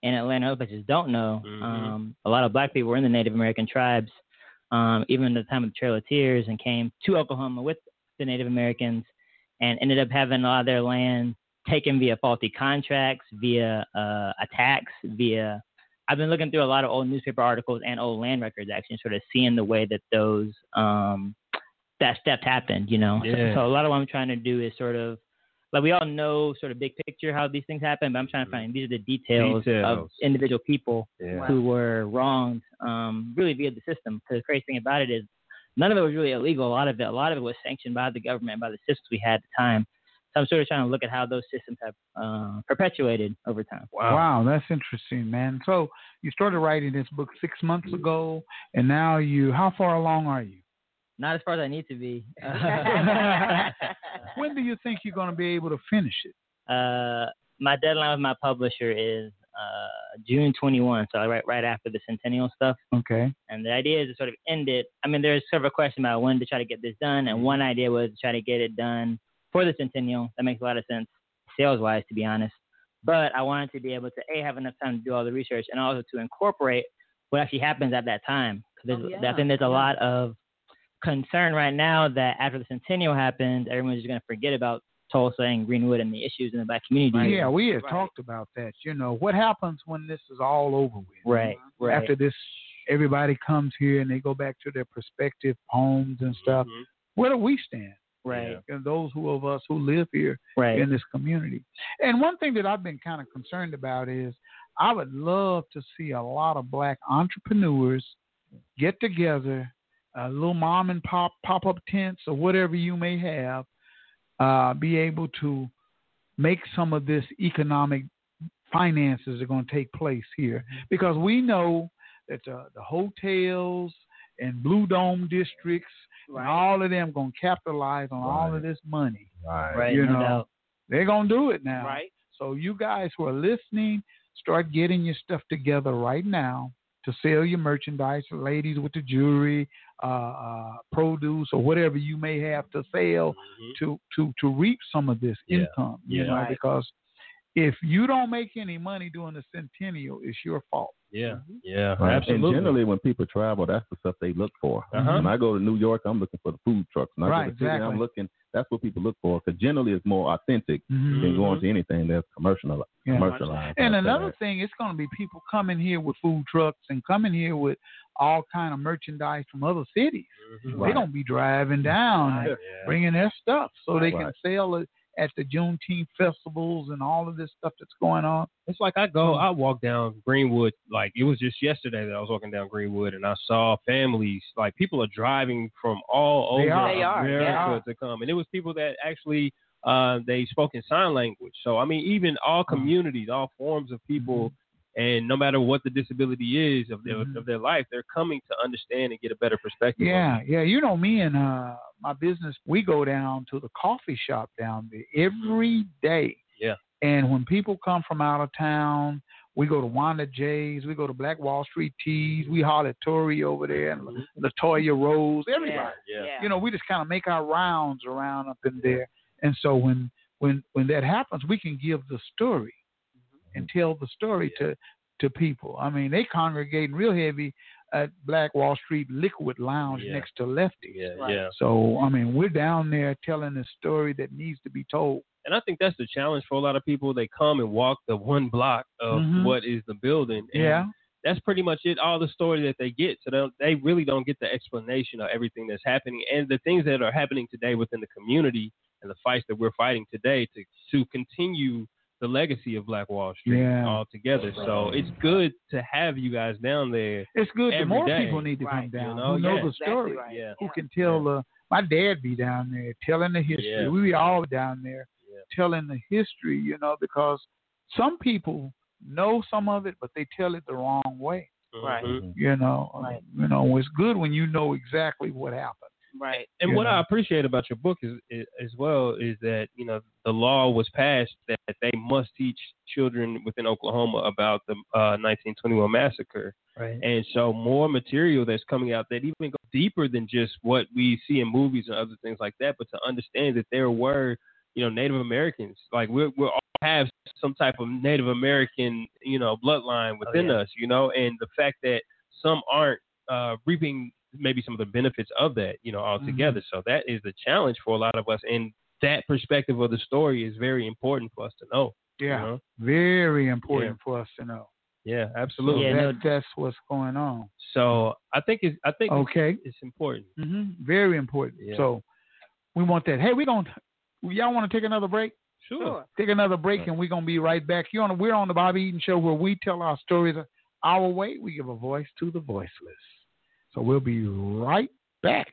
in Atlanta, other places don't know. Mhm. Um, a lot of black people were in the Native American tribes, um, even at the time of the Trail of Tears, and came to Oklahoma with the Native Americans and ended up having a lot of their land taken via faulty contracts, via uh, attacks, via. I've been looking through a lot of old newspaper articles and old land records, actually, sort of seeing the way that those um, that steps happened. You know, So- so, a lot of what I'm trying to do is sort of like we all know sort of big picture how these things happen, but I'm trying to find these are the details, of individual people Yeah. who were wronged, um, really via the system. Because the crazy thing about it is none of it was really illegal. A lot of it, a lot of it was sanctioned by the government, by the systems we had at the time. So I'm sort of trying to look at how those systems have uh, perpetuated over time. Wow. that's interesting, man. So you started writing this book six months ago, and now you. How far along are you? Not as far as I need to be. when do you think you're going to be able to finish it? Uh, my deadline with my publisher is uh, June 21, so right right after the centennial stuff. Okay. And the idea is to sort of end it. I mean, there's several questions about when to try to get this done, and one idea was to try to get it done for the centennial. That makes a lot of sense, sales wise, to be honest. But I wanted to be able to a have enough time to do all the research, and also to incorporate what actually happens at that time. Because Oh, I think there's a Yeah. lot of concern right now that after the centennial happens, everyone's just going to forget about Tulsa and Greenwood and the issues in the black community. Yeah, we had talked about that. You know, what happens when this is all over with? Right, right. After this, everybody comes here and they go back to their prospective homes and stuff. Mm-hmm. Where do we stand? Right. And those who of us who live here Right. in this community. And one thing that I've been kind of concerned about is I would love to see a lot of black entrepreneurs get together, a little mom and pop pop up tents or whatever you may have, uh, be able to make some of this economic finances are going to take place here because we know that uh, the hotels and blue dome districts and all of them going to capitalize on all of this money. Right. Right, You no know, doubt. they're going to do it now. Right. So you guys who are listening, start getting your stuff together right now to sell your merchandise, ladies with the jewelry, uh, uh, produce, or whatever you may have to sell to to to reap some of this Yeah. income. You Yeah. know, Right. because if you don't make any money during the centennial, it's your fault. Yeah, yeah, Right. absolutely. And generally, when people travel, that's the stuff they look for. Uh-huh. When I go to New York, I'm looking for the food trucks. When I Right, go to Sydney, exactly. I'm looking. That's what people look for because generally it's more authentic Mhm. than going to anything that's commercial, Yeah. commercialized. And another that. thing, it's going to be people coming here with food trucks and coming here with all kind of merchandise from other cities. They're Right. going to be driving down and Yeah. bringing their stuff so they can Right. sell it at the Juneteenth festivals and all of this stuff that's going on. It's like I go, I walk down Greenwood. Like it was just yesterday that I was walking down Greenwood, and I saw families. Like people are driving from all over. They are, America yeah. to come, and it was people that actually uh, they spoke in sign language. So I mean, even all Mm-hmm. communities, all forms of people, and no matter what the disability is of their Mhm. of their life, they're coming to understand and get a better perspective. Yeah, yeah. You know, me and uh, my business, we go down to the coffee shop down there every day. Yeah. And when people come from out of town, we go to Wanda J's, we go to Black Wall Street Teas, we holler at Tori over there and Latoya Rose, everybody. Yeah. Yeah. You know, we just kind of make our rounds around up in there. And so when when when that happens, we can give the story and tell the story to to people. I mean, they congregating real heavy at Black Wall Street Liquid Lounge Yeah. next to Lefty. Yeah, Right. yeah. So I mean, we're down there telling a story that needs to be told. And I think that's the challenge for a lot of people. They come and walk the one block of Mhm. what is the building. And Yeah. That's pretty much it. All the story that they get, so they don't- they really don't get the explanation of everything that's happening and the things that are happening today within the community and the fights that we're fighting today to to continue the legacy of Black Wall Street Yeah. all together. So it's good to have you guys down there. It's good. that Every more day. people need to come Right. down You know, who know yeah. the story, Exactly right. Yeah. who can tell the. My dad be down there telling the history. Yeah. We be all down there Yeah. telling the history, you know, because some people know some of it, but they tell it the wrong way. Right. Mhm. You know, Right. you know, it's good when you know exactly what happened. Right. And You what know? I appreciate about your book is, is as well is that you know the law was passed that they must teach children within Oklahoma about the uh, 1921 massacre, Right. and so more material that's coming out that even goes deeper than just what we see in movies and other things like that, but to understand that there were you know Native Americans like we're we all have some type of Native American you know bloodline within yeah. us, you know, and the fact that some aren't uh, reaping maybe some of the benefits of that, you know, altogether. So that is the challenge for a lot of us, and that perspective of the story is very important for us to know. you Yeah. know? Very important for us to know. Yeah, absolutely. So Yeah, that, that's what's going on. So I think it's I think Okay. it's, it's important. hmm Very important. Yeah. So we want that. Hey, we're gonna y'all want to take another break? Sure. Take another break, and we're gonna be right back. You on? We're on the Bobby Eaton Show, where we tell our stories our way. We give a voice to the voiceless. So we'll be right back.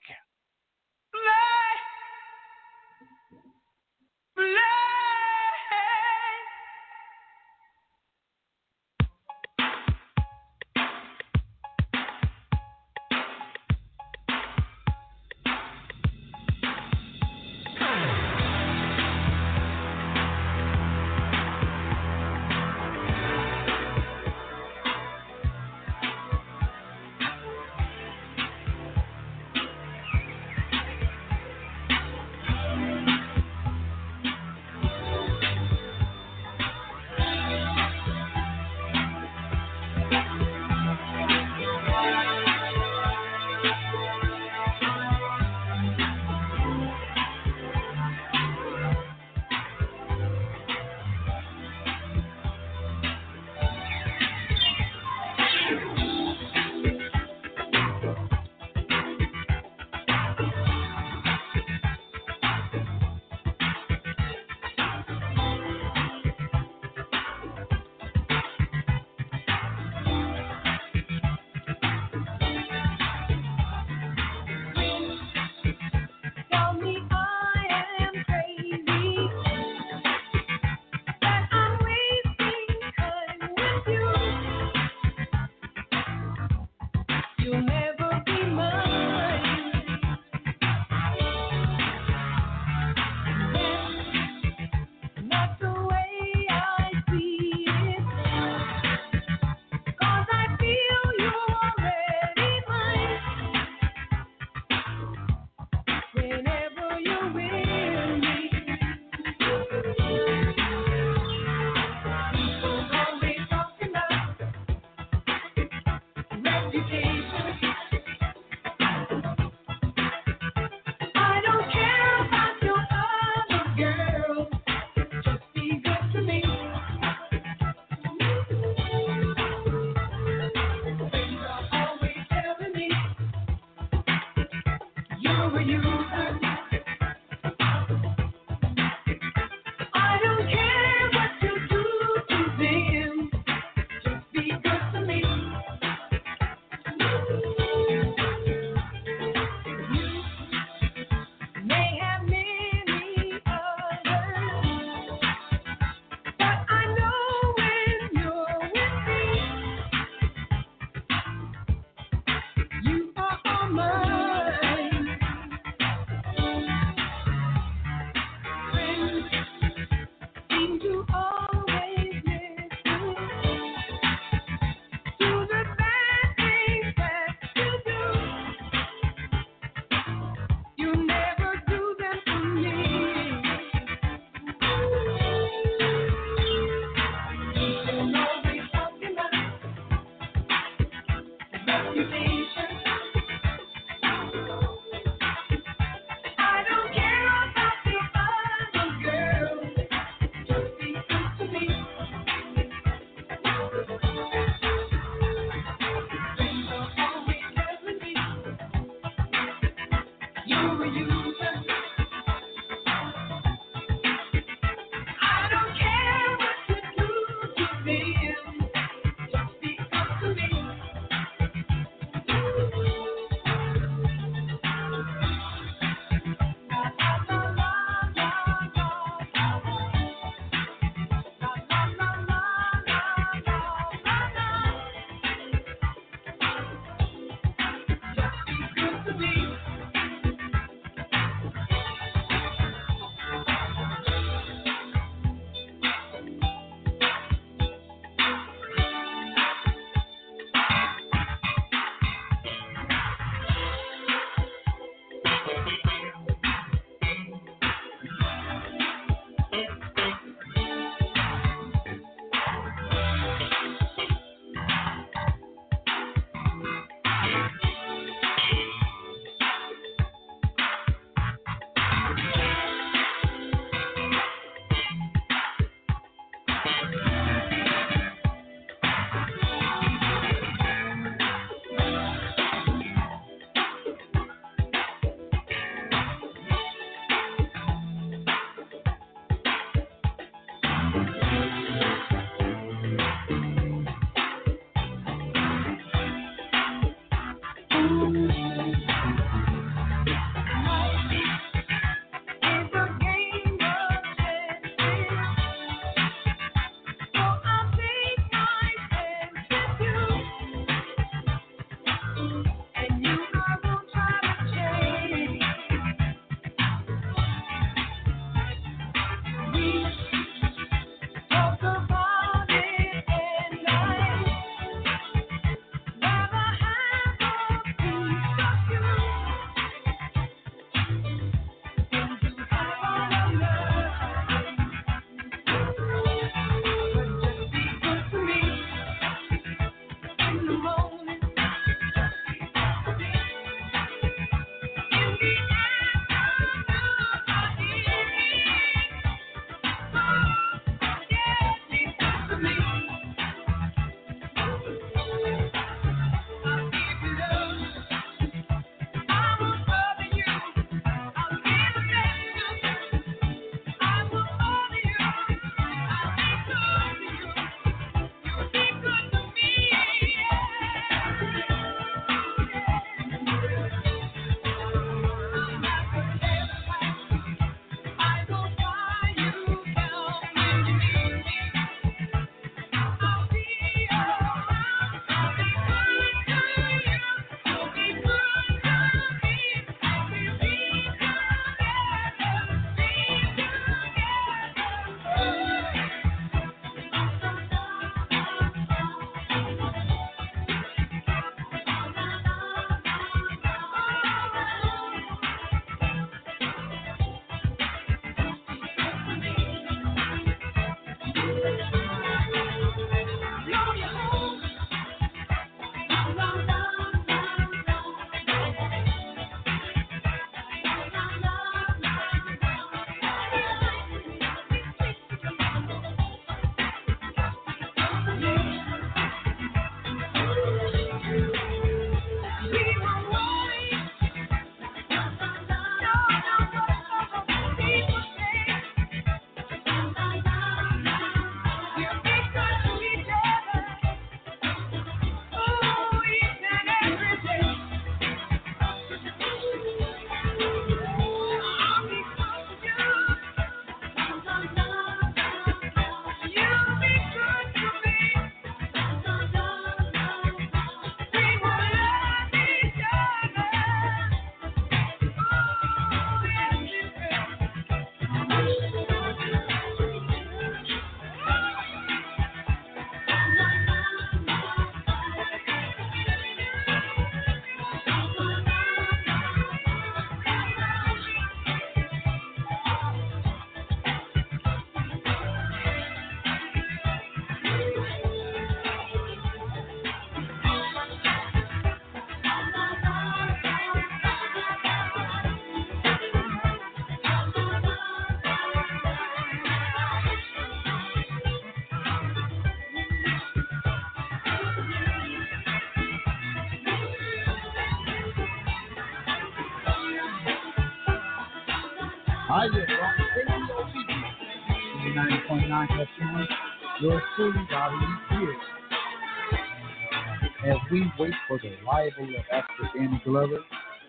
Wait for the arrival of actor Danny Glover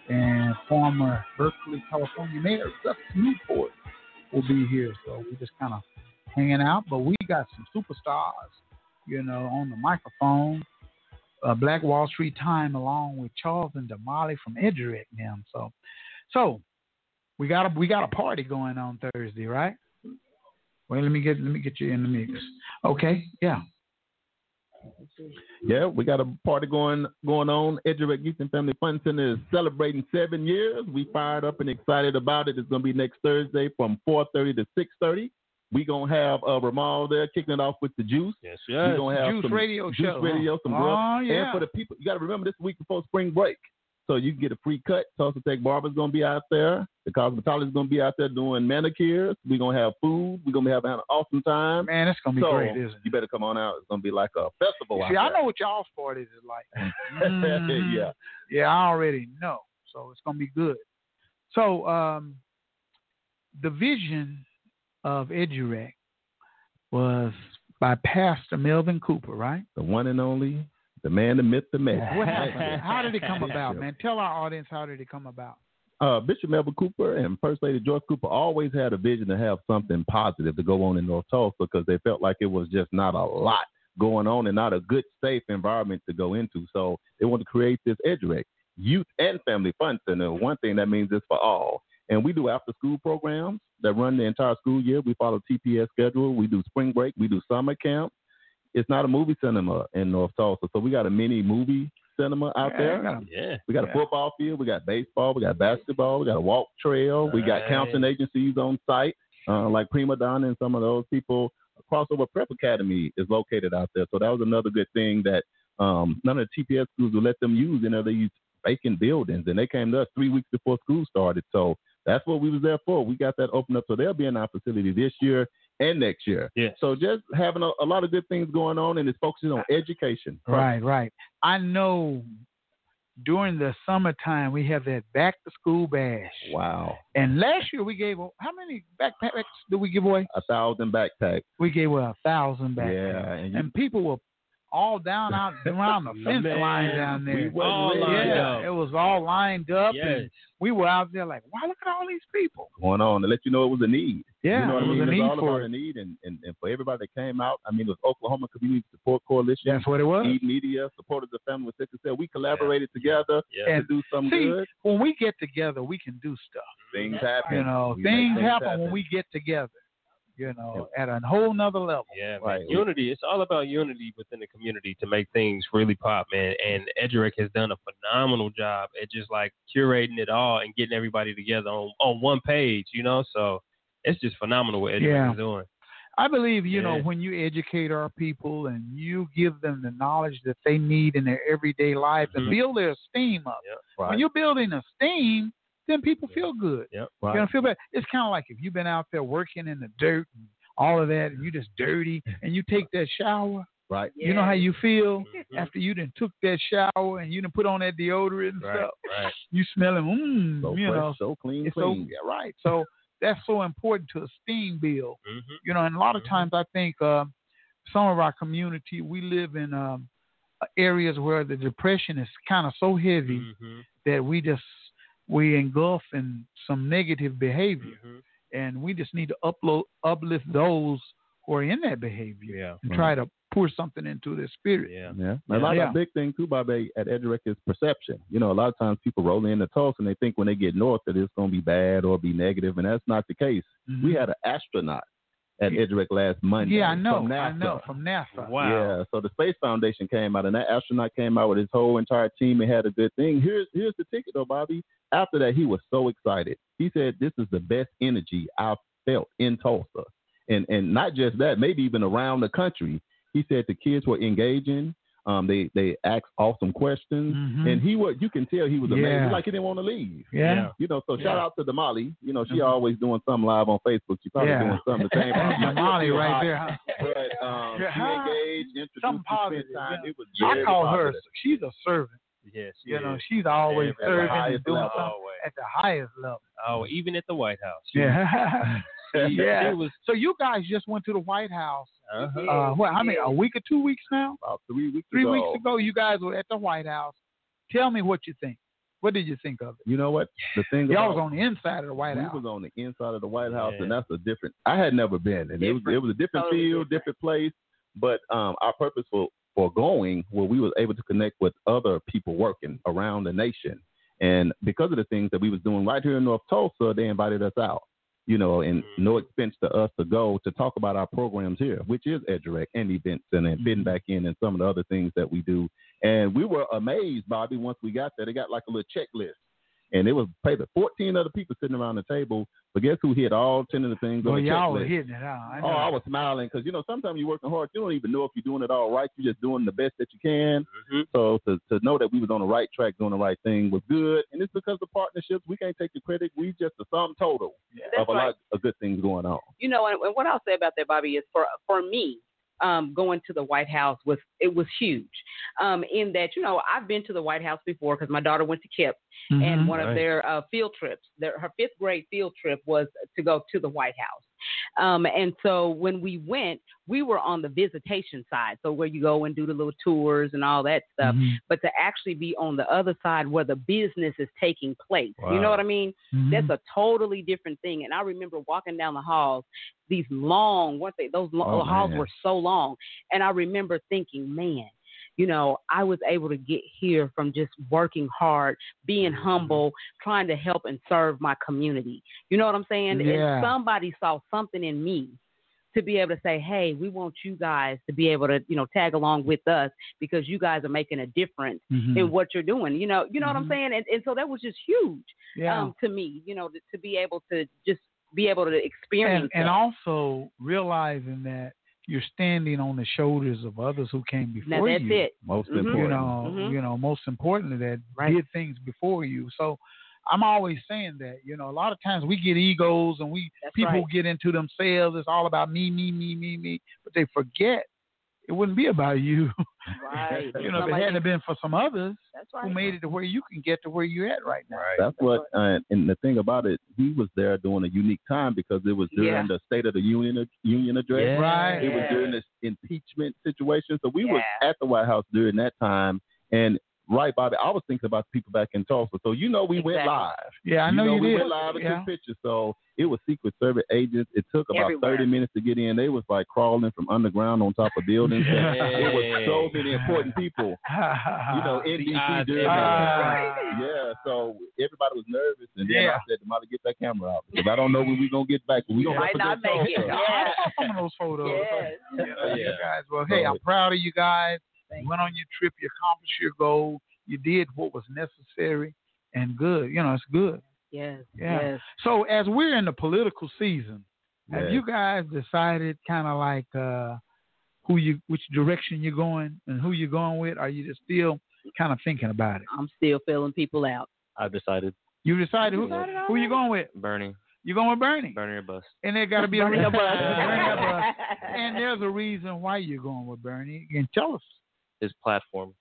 and former Berkeley, California Mayor Gus Newport will be here. So we're just kind of hanging out, but we got some superstars, you know, on the microphone. Uh, Black Wall Street Time, along with Charles and Damali from EduRec now. So, so we got a we got a party going on Thursday, right? Well, let me get let me get you in the mix. Okay, yeah. Yeah, we got a party going going on. EduRec Youth and Family Fun Center is celebrating seven years. We fired up and excited about it. It's going to be next Thursday from 4:30 to 6:30. We gonna have uh, Ramal there kicking it off with the juice. Yes, We're gonna have Juice some radio juice show, radio, huh? some Oh, yeah. And for the people, you got to remember this week before spring break, so you can get a free cut. Tulsa Tech Barber's gonna be out there. The cosmetologist is gonna be out there doing manicures. We're gonna have food. We're gonna be having an awesome time. Man, it's gonna be So, great, isn't it? You better come on out. It's gonna be like a festival. See, I know what y'all's parties is like. Mhm. yeah. Yeah, I already know. So it's gonna be good. So um, the vision of EduRec was by Pastor Melvin Cooper, right? The one and only, the man, the myth, the man. What happened? How did it come about, man? Tell our audience how did it come about? uh, Bishop Melvin Cooper and First Lady Joyce Cooper always had a vision to have something positive to go on in North Tulsa because they felt like it was just not a lot going on and not a good, safe environment to go into. So they wanted to create this EDUREC, Youth and Family Fun Center. One thing that means it's for all. And we do after school programs that run the entire school year. We follow TPS schedule. We do spring break. We do summer camp. It's not a movie cinema in North Tulsa. So we got a mini movie cinema out Yeah, there. we got a- Yeah. We got a football field, we got baseball, we got basketball, we got a walk trail, we got Right. counseling agencies on site, uh, like Prima Donna and some of those people. Crossover Prep Academy is located out there, so that was another good thing that um, none of the TPS schools would let them use. You know, they use vacant buildings, and they came to us three weeks before school started. So that's what we was there for. We got that opened up, so they'll be in our facility this year and next year. Yeah. So just having a, a lot of good things going on, and it's focusing on education. Right, right. I know during the summertime we have that back to school bash. Wow. And last year we gave how many backpacks did we give away? A thousand backpacks. We gave away a thousand backpacks. Yeah, and you- and people were all down out around the fence Man, line down there. we All lined yeah, up. it was all lined up, Yes. and we were out there like, wow, look at all these people. going on to let you know it was a need. Yeah, you know what it I was mean? a It's need all for about it. a need, and, and, and for everybody that came out, I mean, it was Oklahoma Community Support Coalition. That's what it was. Eaton Media, Supporters of Family with Sickle Cell. We collaborated together Yeah. to do something See, good. when we get together, we can do stuff. Things happen. You know, We make things happen when we get together. You know, at a whole nother level. Yeah, man. Unity. It's all about unity within the community to make things really pop, man. And EduRec has done a phenomenal job at just like curating it all and getting everybody together on on one page, you know. So it's just phenomenal what EduRec Yeah. is doing. I believe, you know, when you educate our people and you give them the knowledge that they need in their everyday lives and Mhm. build their esteem up. Yep. Right. When you're building esteem, then people feel good. Yep. You're gonna feel bad. It's kind of like if you've been out there working in the dirt and all of that, and you just dirty, and you take that shower. Right. You know how you feel Mhm. after you done took that shower and you done put on that deodorant and Right. stuff. Right. You smelling, mmm, So you fresh, know. so clean, It's so yeah, right. So that's so important to esteem build. Mhm. You know, and a lot Mm-hmm. of times I think uh, some of our community we live in um, areas where the depression is kind of so heavy Mhm. that we just we engulf in some negative behavior, Mhm. and we just need to upload uplift those who are in that behavior Yeah. and try to pour something into their spirit. Yeah. Yeah. A lot Yeah. of big thing too, Bobby, at EduRec is perception. You know, a lot of times people roll in the Tulsa and they think when they get north that it's going to be bad or be negative, and that's not the case. We had an astronaut at EduRec last Monday. Yeah, I know, From I NASA. know from NASA. Wow. Yeah, so the Space Foundation came out, and that astronaut came out with his whole entire team and had a good thing. Here's here's the ticket, though, Bobby. After that, he was so excited. He said, "This is the best energy I've felt in Tulsa, and and not just that, maybe even around the country." He said the kids were engaging. Um, they they asked awesome questions, Mhm. and he was you can tell he was amazed, Yeah. like he didn't want to leave. Yeah. You know, so shout Yeah. out to Damali. You know, she Mhm. always doing something live on Facebook. She probably Yeah. doing something the same. Damali right there, huh? But um, she engaged, introduced, Something positive, time. yeah. It was I very call her. She's a servant. Yes, she You know, she's always At the serving and doing level. something Always. at the highest level. Oh, even at the White House. Yeah. she- yeah. She was. So you guys just went to the White House. Uh-huh. Uh, what? How many? A week or two weeks now? About three weeks Three ago. weeks ago, you guys were at the White House. Tell me what you think. What did you think of it? You know what? The thing Y'all about, was on the inside of the White we House. We was on the inside of the White House, Yeah. and that's a different. I had never been, and it was it was a different Totally feel, different. different place. But um, our purpose for for going, where we was able to connect with other people working around the nation, and because of the things that we was doing right here in North Tulsa, they invited us out. You know, and Mm-hmm. no expense to us to go to talk about our programs here, which is EduRec and events and then fitting back in and some of the other things that we do. And we were amazed, Bobby, once we got there. They got like a little checklist. And it was maybe 14 other people sitting around the table. But guess who hit all 10 of the things Well, on the y'all were hitting it out. I know. Oh, I was smiling because you know sometimes you're working hard. You don't even know if you're doing it all right. You're just doing the best that you can. Mm-hmm. So to, to know that we was on the right track, doing the right thing was good. And it's because of partnerships. We can't take the credit. We just the sum total That's of a right. lot of good things going on. you know, and, and what I'll say about that, Bobby, is for for me, um, going to the White House was it was huge. Um, in that, you know, I've been to the White House before because my daughter went to KIPP, Mhm. and one of their uh, field trips, their, her fifth grade field trip was to go to the White House. Um, and so when we went, we were on the visitation side, so where you go and do the little tours and all that stuff. Mhm. But to actually be on the other side where the business is taking place, you know what I mean? Mhm. That's a totally different thing. And I remember walking down the halls, these long, what they those long, Oh, halls man. were so long, and I remember thinking, man. You know, I was able to get here from just working hard, being Mm-hmm. humble, trying to help and serve my community. You know what I'm saying? Yeah. And somebody saw something in me to be able to say, "Hey, we want you guys to be able to, you know, tag along with us because you guys are making a difference Mhm. in what you're doing." You know, you know what I'm Mhm. saying? And and so that was just huge Yeah. um, to me. You know, to, to be able to just be able to experience and, and also realizing that you're standing on the shoulders of others who came before Now before that's you. it. Most Mhm. You important. know, Mhm. you know, most importantly that Right. did things before you. So I'm always saying that, you know, a lot of times we get egos and we That's people right. get into themselves. It's all about me, me, me, me, me. But they forget it wouldn't be about you. Right. you know, if it hadn't been for some others That's who made it to where you can get to where you're at right now. Right. That's what, uh, and the thing about it, he was there during a unique time because it was during Yeah. the State of the Union Union address. Yeah. Right. It was during this impeachment situation. So we was Yeah. at the White House during that time, and right, Bobby, I was thinking about the people back in Tulsa. So you know we went live. Yeah, I know know you we did. went live and Yeah. took pictures. So it was Secret Service agents. It took about Everywhere. 30 minutes to get in. They was like crawling from underground on top of buildings. And it was so many important people. You know, NBC odds during everywhere. that. Yeah, so everybody was nervous, and then Yeah. I said Damali, "Get that camera out because I don't know when we're gonna get back. We gonna Might not represent make it. Tulsa." Yeah. I saw some of those photos. Yes. You, know, you Yeah. guys, well, hey, I'm proud of you guys. You went on your trip, you accomplished your goal, you did what was necessary, and good. You know, it's good. Yes. Yeah. Yes. So as we're in the political season, have you guys decided kind of like uh, who you, which direction you're going, and who you're going with? Are you just still kind of thinking about it? I'm still filling people out. I've decided You decided who, decided who you going with? Bernie, You going with Bernie? Bernie or bust. And there got to be a reason. Bernie or bust. And there's a reason why you're going with Bernie. And tell us. His platform.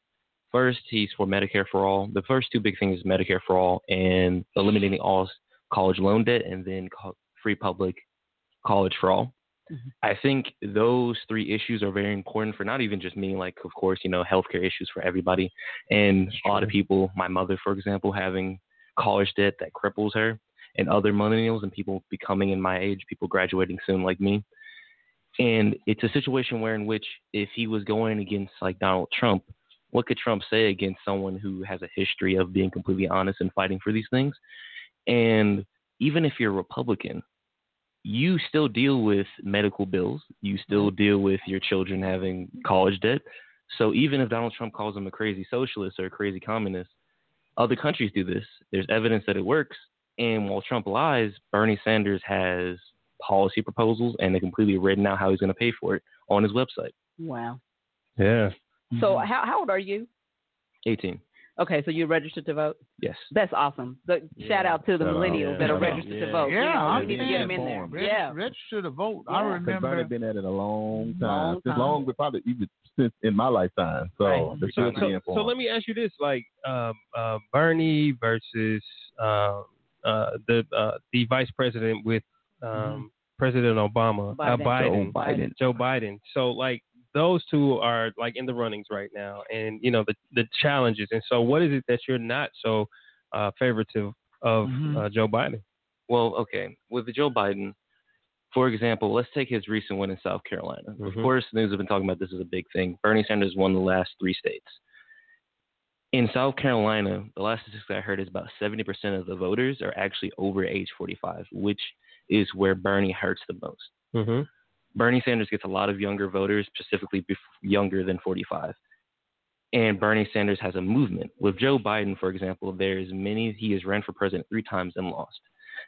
First, he's for Medicare for all. The first two big things is Medicare for all and eliminating all college loan debt, and then free public college for all. Mm-hmm. I think those three issues are very important for not even just me, like of course, you know, healthcare issues for everybody, and a lot of people. My mother, for example, having college debt that cripples her, and other millennials and people becoming in my age, people graduating soon like me. And it's a situation where in which if he was going against like Donald Trump, what could Trump say against someone who has a history of being completely honest and fighting for these things? And even if you're a Republican, you still deal with medical bills. You still mm-hmm. deal with your children having college debt. So even if Donald Trump calls them a crazy socialist or a crazy communist, other countries do this. There's evidence that it works. And while Trump lies, Bernie Sanders has policy proposals and they completely written out how he's going to pay for it on his website. Wow. Yeah. So how how old are you? 18. Okay, so you're registered to vote. Yes. That's awesome. The, shout out to the Shout out. millennials Yeah. that are Shout out. registered to vote. Yeah, you know, I'm we need to get them in there. Reg- Yeah. Register to vote. I Yeah. Because remember. Bernie been at it a long time, Long since time. long, probably even since in my lifetime. So Right. they So, should be so, informed. so let me ask you this: like um, uh, Bernie versus um, uh, the uh, the vice president with um, President Obama, Uh, Biden. Biden, Joe Biden. Joe Biden. So like those two are like in the runnings right now, and you know the the challenges. And so, what is it that you're not so uh, favoritive of Mhm. uh, Joe Biden? Well, okay. With Joe Biden, for example, let's take his recent win in South Carolina. Of Mhm. course, the news have been talking about this as a big thing. Bernie Sanders won the last three states. In South Carolina, the last statistics I heard is about 70% of the voters are actually over age 45, which is where Bernie hurts the most. Mm-hmm. Bernie Sanders gets a lot of younger voters, specifically bef- younger than 45. And Bernie Sanders has a movement. With Joe Biden, for example, there's many, he has ran for president three times and lost.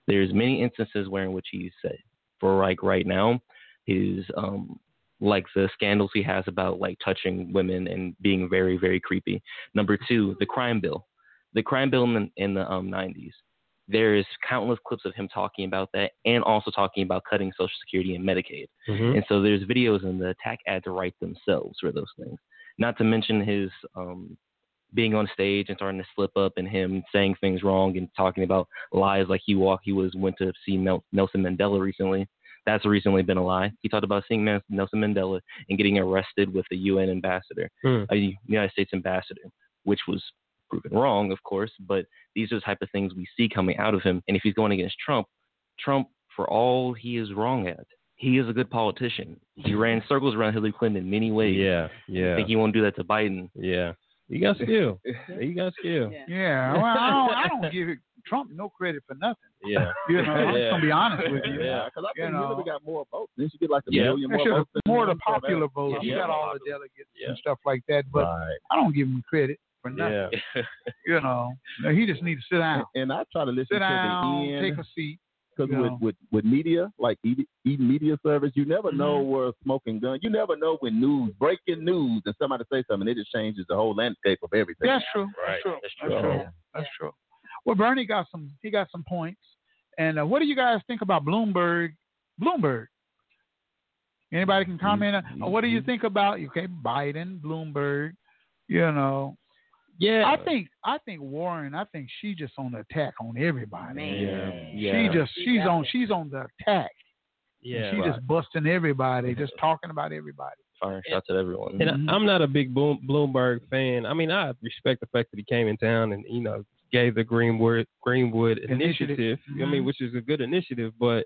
There's many instances where in which he's said, for like right now, his, um, like the scandals he has about like touching women and being very, very creepy. Number two, the crime bill. The crime bill in the, in the um, 90s. There's countless clips of him talking about that and also talking about cutting Social Security and Medicaid. Mhm. And so there's videos and the attack ads write themselves for those things. Not to mention his um, being on stage and starting to slip up and him saying things wrong and talking about lies like he walked, he was went to see Mel- Nelson Mandela recently. That's recently been a lie. He talked about seeing Nelson Mandela and getting arrested with a UN ambassador, Hmm. a United States ambassador, which was proven wrong, of course. But these are the type of things we see coming out of him. And if he's going against Trump, Trump, for all he is wrong at, he is a good politician. He ran circles around Hillary Clinton in many ways. Yeah, yeah. I think he won't do that to Biden. Yeah. You got skill. you got skill. Yeah, well, I don't, I don't give Trump no credit for nothing. Yeah. You know, I'm Yeah. just gonna be honest with you. Yeah. because I You think know. Hillary got more votes. Didn't she get like a Yeah. million more votes? than more the him? So that- popular votes. He Yeah. got all the delegates Yeah. and stuff like that, but Right. I don't give him credit for nothing. Yeah. You know, No, he just needs to sit down, And I try to listen sit to down, the end take a seat. because with, with with media like Eaton Eaton Media Service, you never know Mm-hmm. where smoking gun. You never know when news breaking news and somebody say something, it just changes the whole landscape of everything. That's true. Right. That's true. That's That's true. true. That's true. Well, Bernie got some. He got some points. And uh, what do you guys think about Bloomberg? Bloomberg. Anybody can comment. on uh, what do you think about okay Biden, Bloomberg? You know, Yeah. I think I think Warren. I think she just on the attack on everybody. yeah. She Yeah. just she's on she's on the attack. yeah. she just busting everybody, just talking about everybody. Firing shots at everyone. And Mm-hmm. I, I'm not a big Bloom, Bloomberg fan. I mean, I respect the fact that he came in town and you know gave the Greenwood Greenwood Initiative. initiative. I Mhm. mean, which is a good initiative, but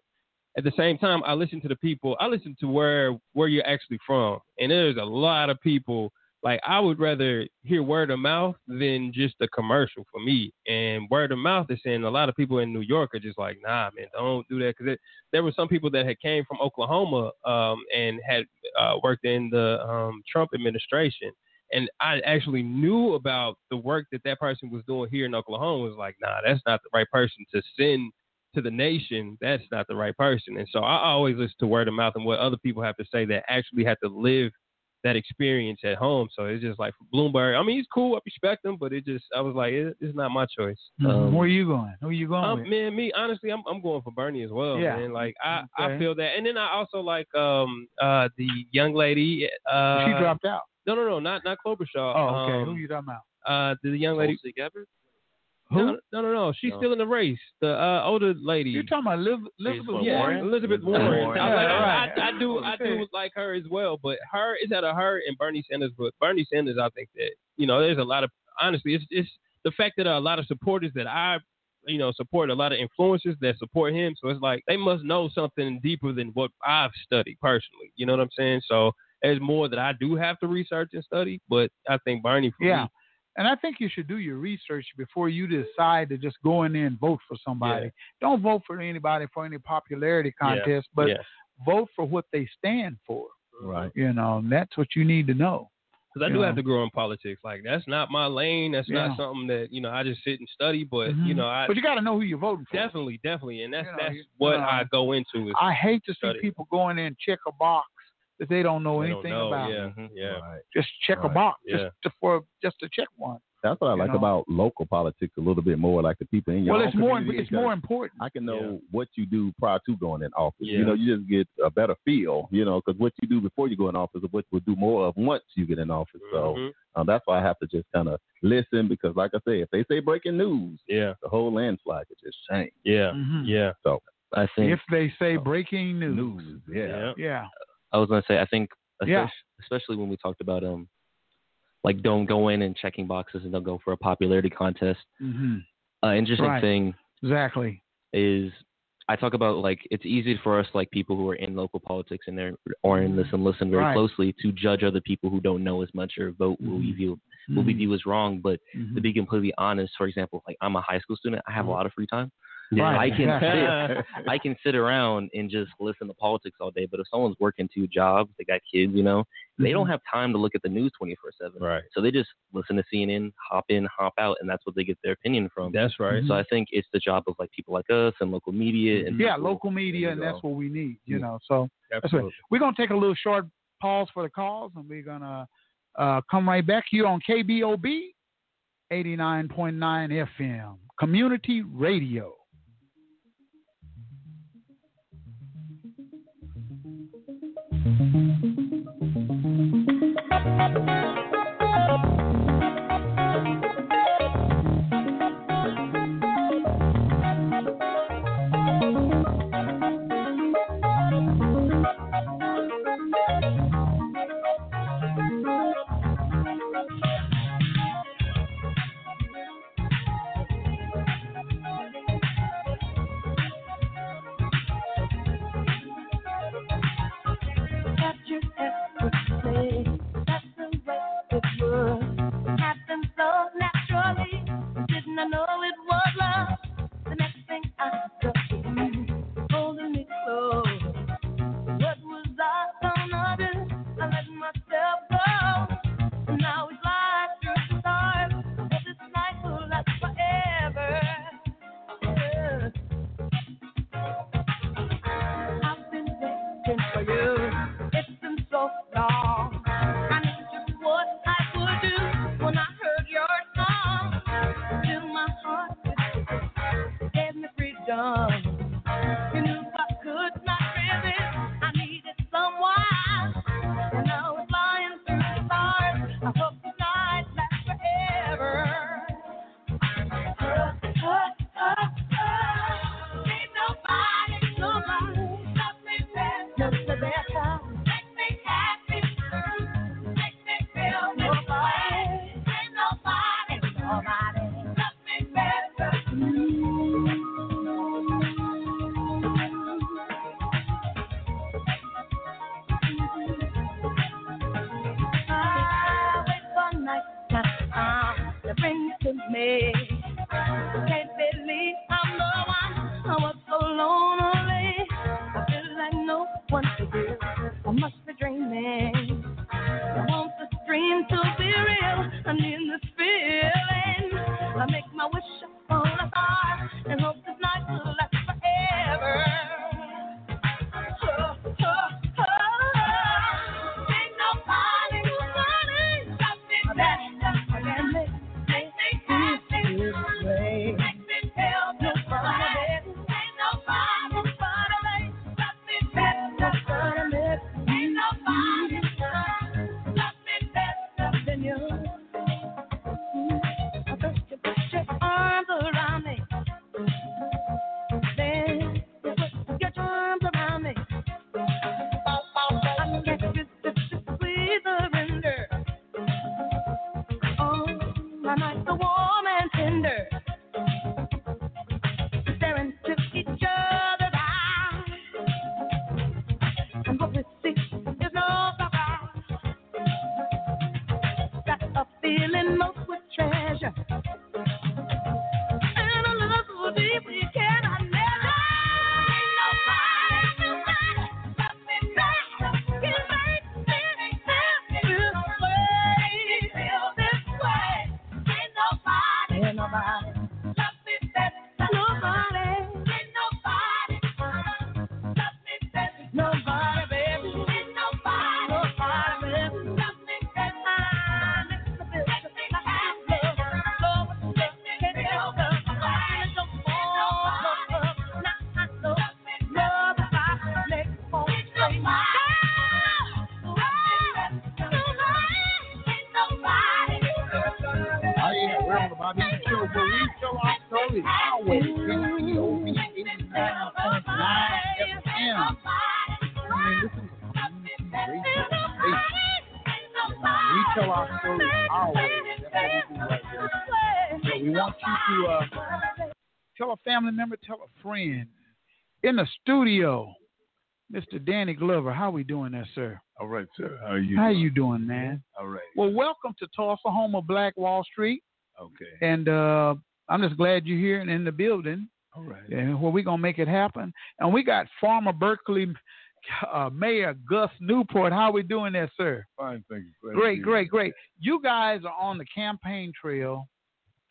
at the same time, I listen to the people. I listen to where where you're actually from, and there's a lot of people. Like I would rather hear word of mouth than just a commercial for me. And word of mouth is saying a lot of people in New York are just like, nah, man, don't do that because there were some people that had came from Oklahoma um, and had uh, worked in the um, Trump administration. And I actually knew about the work that that person was doing here in Oklahoma. Was like, nah, that's not the right person to send to the nation. That's not the right person. And so I always listen to word of mouth and what other people have to say that actually have to live that experience at home. So it's just like Bloomberg. I mean, he's cool. I respect him, but it just I was like, it, it's not my choice. Mhm. Where are you going? Who are you going Um, with? man, me honestly, I'm I'm going for Bernie as well. Yeah. man. Like I, Okay. I feel that, and then I also like um uh the young lady. Uh, she dropped out. No, no, no, not not Klobuchar. Oh, okay. Um, Who you talking about? uh, the young lady. Tulsi Gabbard? No, no, no, no. She's No. still in the race. The uh, older lady. You're talking about Liv- Elizabeth Elizabeth yeah, Warren? Elizabeth Elizabeth Warren. Warren. I, Yeah, like- right. I, I do, I do like her as well, but her is out of her and Bernie Sanders. But Bernie Sanders, I think that you know, there's a lot of honestly, it's it's the fact that a lot of supporters that I, you know, support a lot of influencers that support him. So it's like they must know something deeper than what I've studied personally. You know what I'm saying? So there's more that I do have to research and study, but I think Bernie for Yeah. me, And I think you should do your research before you decide to just go in there and vote for somebody. Don't vote for anybody for any popularity Yeah. contest, but Yeah. vote for what they stand for. Right. You know, and that's what you need to know. Because I do know. have to grow in politics. Like that's not my lane. That's Yeah. not something that you know I just sit and study. But Mhm. you know, I but you got to know who you're voting for. definitely, definitely, and that's You know, that's what know, I go into. Is I hate to see study. people going in and check a box that they don't know They don't anything know, about. yeah. Mhm. yeah. Right. Just check a Right. box Yeah. just to, for just to check one. That's what I like know? about local politics a little bit more, like the people in your Well, own it's more it's more important. I can know Yeah. what you do prior to going in office. Yeah. You know, you just get a better feel. You know, because what you do before you go in office is what you'll do more of once you get in office. So Mhm. um, that's why I have to just kind of listen because, like I say, if they say breaking news, yeah, the whole landslide could just change. yeah, Mhm. yeah. So I think If they say breaking news, news, yeah. yeah, I was gonna say I think Yeah. especially, when we talked about um like don't go in and checking boxes and don't go for a popularity contest. hmm Uh, interesting Right. thing exactly. is I talk about like it's easy for us like people who are in local politics and they're or in this and listen very Right. closely to judge other people who don't know as much or vote what we Mhm. view what we view as wrong. But Mhm. to be completely honest, for example, like I'm a high school student, I have a lot of free time. Yeah. I can sit, I can sit around and just listen to politics all day. But if someone's working two jobs, they got kids, you know, mm-hmm. they don't mm-hmm. have time to look at the news twenty four seven. Right. So they just listen to CNN, hop in, hop out, and that's what they get their opinion from. That's right. Mm-hmm. So I mm-hmm. think it's the job of like people like us and local media and mm-hmm. yeah, local media, and that's what we need. You know, so Absolutely. Right. we're gonna take a little short pause for the calls, and we're gonna uh, come right back here on KBOB. 89.9 FM, Community Radio. Thank you. Danny Glover. How we doing there, sir? All right, sir. How are you? How doing? you doing, man? All right. Well, welcome to Tulsa, home of Black Wall Street. Okay. And uh, I'm just glad you're here and in the building. All right. And well, we're gonna make it happen. And we got former Berkeley uh, Mayor Gus Newport. How we doing there, sir? Fine, thank you. Glad great, great, great. You guys are on the campaign trail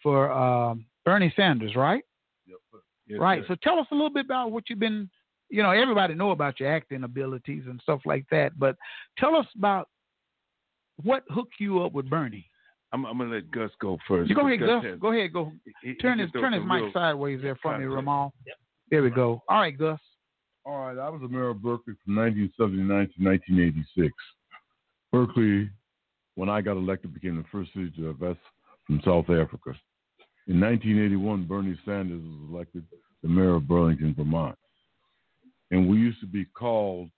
for uh, Bernie Sanders, right? Yep. Yes, right. Sir. So tell us a little bit about what you've been you know, everybody know about your acting abilities and stuff like that, but tell us about what hooked you up with Bernie. I'm, I'm gonna let Gus go first. You go ahead, because Gus. has- Go ahead, go. he- turn he his turn his mic sideways there for me, content. Ramal. There we go. All right, Gus. All right, I was a mayor of Berkeley from 1979 to 1986. Berkeley, when I got elected, became the first city to divest from South Africa. In 1981, Bernie Sanders was elected the mayor of Burlington, Vermont. And we used to be called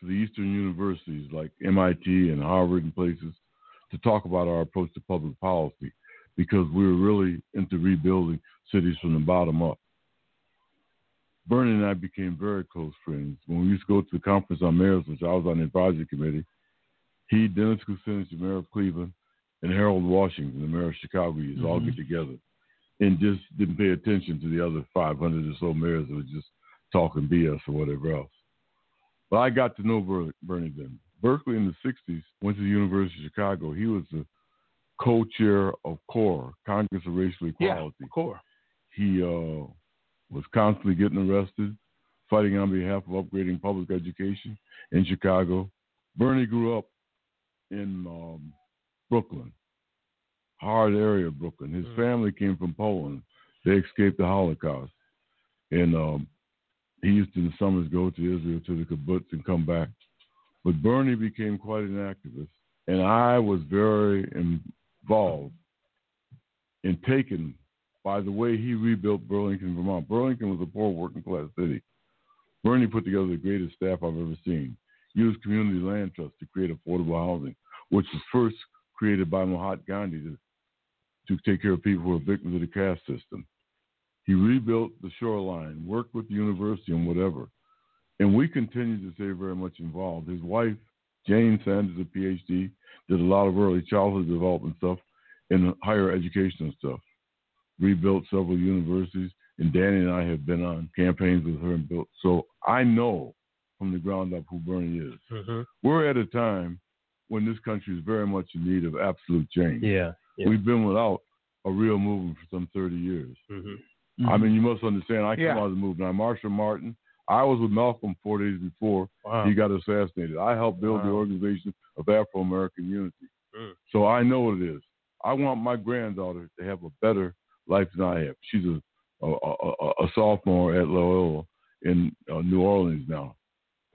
to the Eastern universities like MIT and Harvard and places to talk about our approach to public policy because we were really into rebuilding cities from the bottom up. Bernie and I became very close friends. When we used to go to the conference on mayors, which I was on the advisory committee, he, Dennis Kucinich, the mayor of Cleveland, and Harold Washington, the mayor of Chicago, used to all Mhm. get together and just didn't pay attention to the other 500 or so mayors that were just talking BS or whatever else. But I got to know Ber- Bernie then. Berkeley in the 60s went to the University of Chicago. He was the co-chair of CORE, Congress of Racial Equality. Yeah, core. He uh, was constantly getting arrested, fighting on behalf of upgrading public education in Chicago. Bernie grew up in um, Brooklyn, hard area of Brooklyn. His family came from Poland. They escaped the Holocaust, and um, he used to in the summers go to Israel to the kibbutz and come back. But Bernie became quite an activist, and I was very involved and taken by the way he rebuilt Burlington, Vermont. Burlington was a poor working class city. Bernie put together the greatest staff I've ever seen. Used community land trusts to create affordable housing, which was first created by Mahatma Gandhi to, to take care of people who were victims of the caste system. He rebuilt the shoreline, worked with the university and whatever. And we continue to stay very much involved. His wife, Jane Sanders, a PhD, did a lot of early childhood development stuff and higher educational stuff. Rebuilt several universities, and Danny and I have been on campaigns with her and built. So I know from the ground up who Bernie is. Mm-hmm. We're at a time when this country is very much in need of absolute change. Yeah. yeah. We've been without a real movement for some 30 years. Mm-hmm. I mean, you must understand, I come Yeah. out of the movement. I'm Marshall Martin. I was with Malcolm four days before Wow. he got assassinated. I helped build the Organization of Afro American Unity. Mm. So I know what it is. I want my granddaughter to have a better life than I have. She's a a, a, a- a sophomore at Loyola in uh, New Orleans now.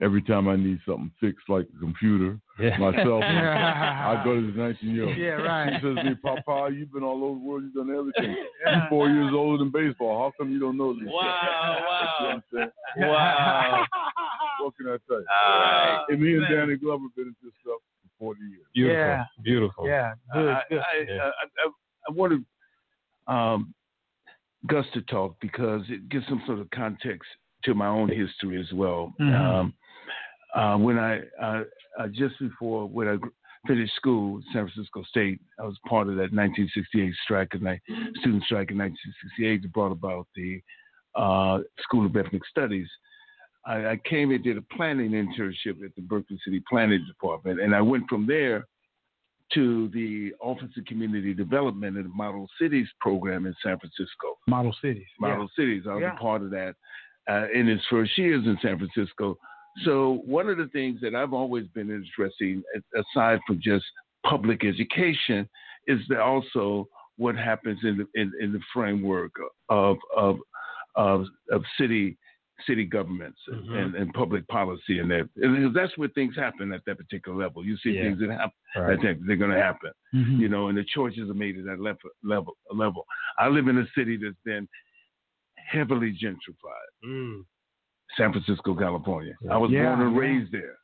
Every time I need something fixed, like a computer, Yeah. my cell phone, I go to the 19 year old. Yeah, right. She says to me, Papa, you've been all over the world, you've done everything. You're four years older than baseball. How come you don't know this? Wow, wow. You know what I'm? Wow. What can I tell you? Ah, and me and. Danny Glover been at this stuff for 40 years. Beautiful. Yeah. Beautiful. Yeah, good, I, good. I, Yeah. I, I, I wanted um, Gus to talk because it gives some sort of context to my own history as well. Mhm. Um, uh, when I uh, uh, just before when I finished school San Francisco State, I was part of that 1968 strike and I, student strike in 1968 that brought about the uh, School of Ethnic Studies. I, I came and did a planning internship at the Berkeley City Planning Department, and I went from there to the Office of Community Development and the Model Cities program in San Francisco. Model cities. Model Cities. I was Yeah. a part of that uh, in its first years in San Francisco. So one of the things that I've always been interested, in, aside from just public education, is that also what happens in the in, in the framework of of of, of city city governments Mhm. and, and public policy and that and that's where things happen at that particular level. You see Yeah. things that happen Right. Think they're going to happen Mhm. you know, and the choices are made at that level. Level. Level. I live in a city that's been heavily gentrified. Mm. San Francisco, California. I was Yeah, born and yeah. raised there.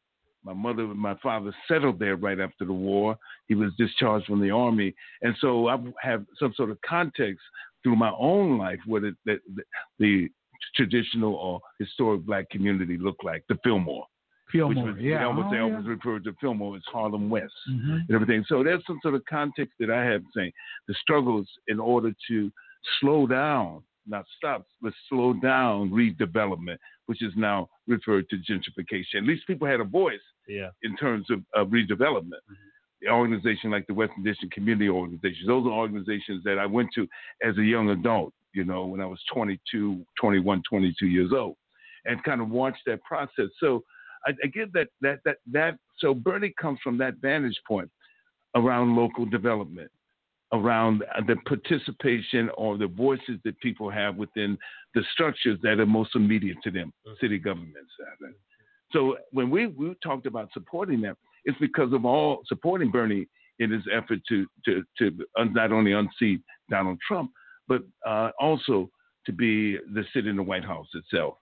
My mother and my father settled there right after the war. He was discharged from the army, and so I have some sort of context through my own life what it, the, the, the traditional or historic black community looked like. The Fillmore, Fillmore. which was, yeah. they always, oh, yeah. always refer to Fillmore as Harlem West Mhm. and everything. So there's some sort of context that I have saying the struggles in order to slow down not stop, but slow down redevelopment, which is now referred to gentrification. At least people had a voice Yeah. in terms of, of redevelopment. Mm-hmm. The organization like the Western District Community Organizations, those are organizations that I went to as a young adult, you know, when I was 22, 21, 22 years old, and kind of watched that process. So I, I give that, that, that, that, so Bernie comes from that vantage point around local development, around the participation or the voices that people have within the structures that are most immediate to them, city governments. So when we, we talked about supporting them, it's because of all supporting Bernie in his effort to to to not only unseat Donald Trump, but uh, also to be the sit in the White House itself.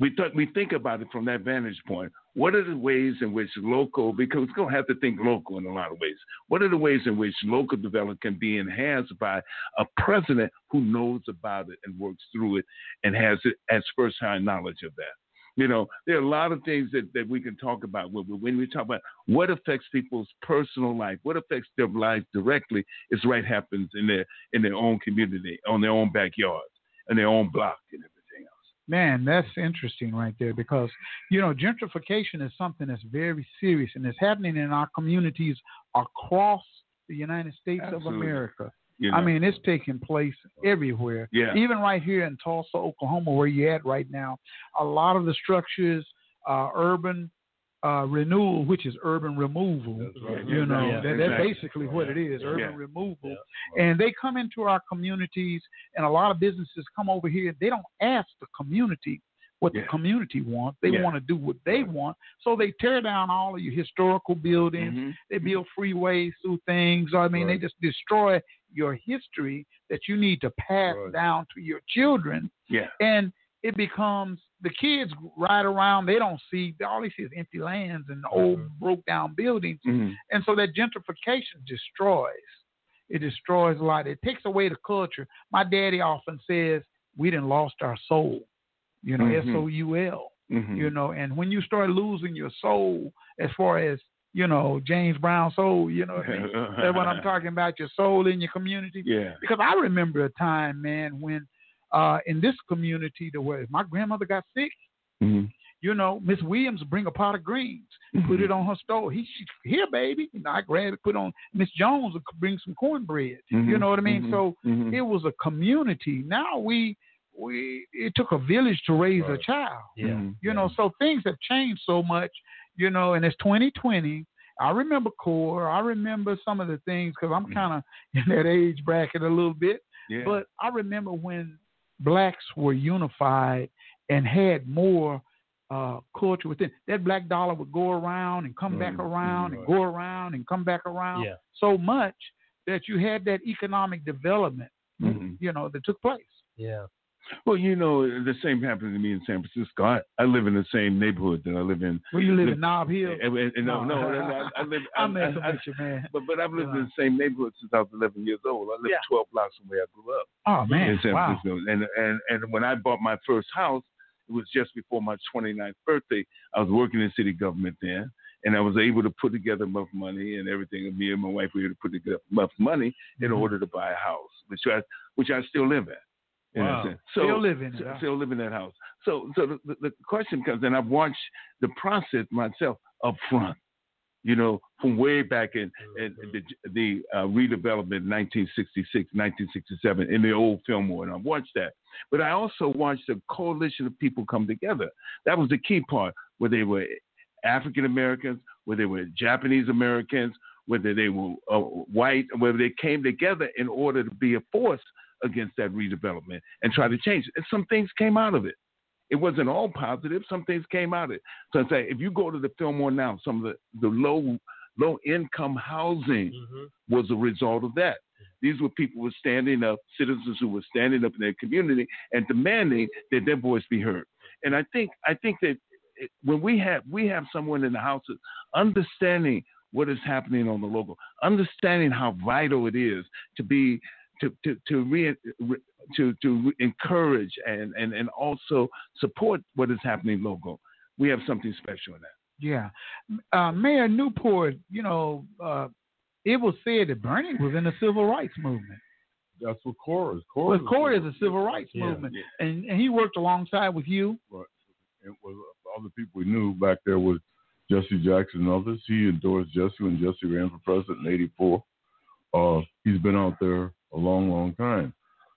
We we think about it from that vantage point. What are the ways in which local, because we're going to have to think local in a lot of ways. What are the ways in which local development can be enhanced by a president who knows about it and works through it and has it as first-hand knowledge of that? You know, there are a lot of things that, that we can talk about when, when we talk about what affects people's personal life, what affects their life directly, is right happens in their in their own community, on their own backyards, in their own block, and everything. Man, that's interesting right there because, you know, gentrification is something that's very serious and it's happening in our communities across the United States of America. You I mean, it's taking place everywhere. Yeah. Even right here in Tulsa, Oklahoma, where you're at right now, a lot of the structures, uh, urban uh, renewal, which is urban removal. right. You know, Yeah, that, that's exactly. basically what it is, urban Yeah. removal. And they come into our communities, and a lot of businesses come over here. They don't ask the community what the community wants. They Yeah. want to do what they want. So they tear down all of your historical buildings. Mm-hmm. They build freeways through things. I mean, they just destroy your history that you need to pass down to your children. Yeah. And it becomes the kids ride around. They don't see all they see is empty lands and old broke down buildings. Mhm. And so that gentrification destroys. It destroys a lot. It takes away the culture. My daddy often says we didn't lost our soul. You know, Mhm. S O U L. Mhm. You know, and when you start losing your soul, as far as you know, James Brown soul, you know what I mean? That's what I'm talking about. Your soul in your community. Yeah. Because I remember a time, man, when uh, in this community, the way my grandmother got sick, Mhm. you know, Miss Williams bring a pot of greens, put it on her stove. He, she, here, baby. You know, I grab it, put on. Miss Jones would bring some cornbread. You Mhm, know what I mean? mhm, So mhm. it was a community. Now we, we, it took a village to raise a child. Mhm. You know, so things have changed so much. You know, and it's 2020. I remember core. I remember some of the things because I'm kind of in that age bracket a little bit. Yeah. But I remember when blacks were unified and had more uh, culture within. That black dollar would go around and come back around and go around and come back around Yeah. so much that you had that economic development, Mhm. you know, that took place. Yeah. Well, you know, the same happened to me in San Francisco. I, I live in the same neighborhood that I live in. Where you live in Nob Hill? And, and- and no, No. no, I, I live. I'm I, messing I- with you, man. But but I've lived in the same neighborhood since I was 11 years old. I lived Yeah. 12 blocks from where I grew up. Oh, man. in San Wow. Francisco. And and and when I bought my first house, it was just before my 29th birthday. I was working in city government then, and I was able to put together enough money and everything. And me and my wife were able to put together enough money in Mhm. order to buy a house, which I which I still live in. You know what I'm Wow. saying? Still live in it, so-? Still live in that house. So so the, the question comes, and I've watched the process myself up front. You know, from way back in, in the, the uh, redevelopment in 1966, 1967 in the old Fillmore, and I've watched that. But I also watched a coalition of people come together. That was the key part, where they were African Americans, whether they were Japanese Americans, whether they were uh, white, whether they came together in order to be a force against that redevelopment and try to change it. And some things came out of it. It wasn't all positive. Some things came out of it. So I say, if you go to the Fillmore now, some of the, the low low income housing mm-hmm. was a result of that. These were people who were standing up, citizens who were standing up in their community and demanding that their voice be heard. And I think I think that when we have we have someone in the houses understanding what is happening on the local, understanding how vital it is to be to to to re, re, to to re- encourage and, and and also support what is happening local. We have something special in that. Yeah. Uh, Mayor Newport, you know, uh, it was said that Bernie was in the civil rights movement. that's what CORE is. CORE, But CORE is a civil rights Yeah. movement, and and he worked alongside with you. Right. And was other people we knew back there was Jesse Jackson and others. He endorsed Jesse when Jesse ran for president in '84. Uh, he's been out there a long, long time.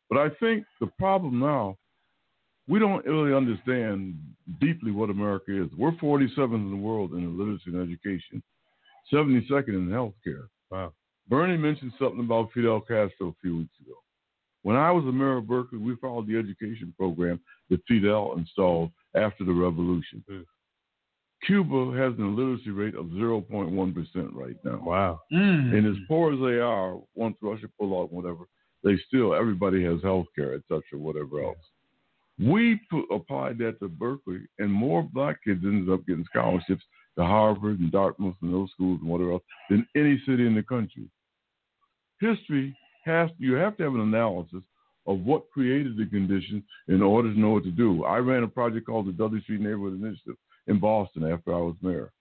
But I think the problem now, we don't really understand deeply what America is. We're 47th in the world in literacy and education, 72nd in healthcare. Wow. Bernie mentioned something about Fidel Castro a few weeks ago. When I was a mayor of Berkeley, we followed the education program that Fidel installed after the revolution. Hmm. Cuba has an illiteracy rate of 0.1% right now. Wow. Mm. And as poor as they are, once Russia pull out, whatever, they still, everybody has health care, et cetera, whatever else. We put, applied that to Berkeley, and more black kids ended up getting scholarships to Harvard and Dartmouth and those schools and whatever else than any city in the country. History has you have to have an analysis of what created the conditions in order to know what to do. I ran a project called the Dudley Street Neighborhood Initiative in Boston after I was mayor.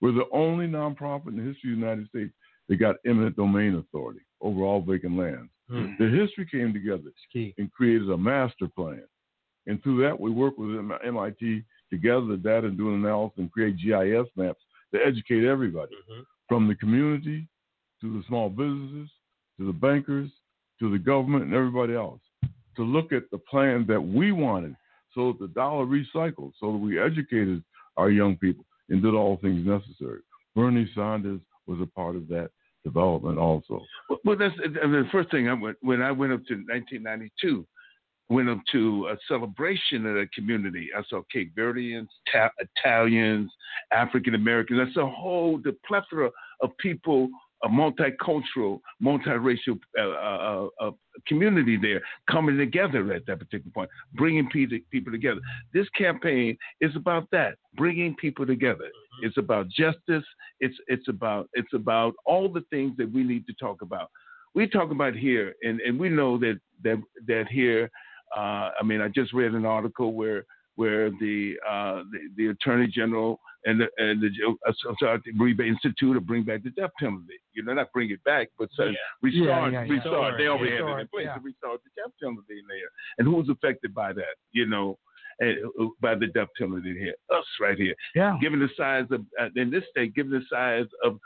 We're the only nonprofit in the history of the United States that got eminent domain authority over all vacant lands. Hmm. The history came together and created a master plan. And through that, we work with MIT to gather the data and do an analysis and create GIS maps to educate everybody from the community to the small businesses to the bankers to the government and everybody else to look at the plan that we wanted so that the dollar recycled, so that we educated our young people and did all things necessary. Bernie Sanders was a part of that development also. Well, that's I mean, the first thing I went when I went up to 1992. Went up to a celebration of the community. I saw Cape Verdeans, ta- Italians, African Americans. Saw a whole the plethora of people, a multicultural, multiracial uh, uh, uh, community there coming together at that particular point, bringing people people together. This campaign is about that, bringing people together. It's about justice. It's it's about it's about all the things that we need to talk about. We talk about here, and, and we know that that that here. Uh, I mean, I just read an article where where the uh, the, the attorney general and the, and the uh, sorry, the Rebate Institute to bring back the death penalty. You know, not bring it back, but say, Yeah. restart, Yeah, yeah, yeah. restart. They already Restart, had it in place yeah. to restart the death penalty in there. And who's affected by that? You know, and, uh, by the death penalty here? Us right here. Yeah. Given the size of uh, in this state, given the size of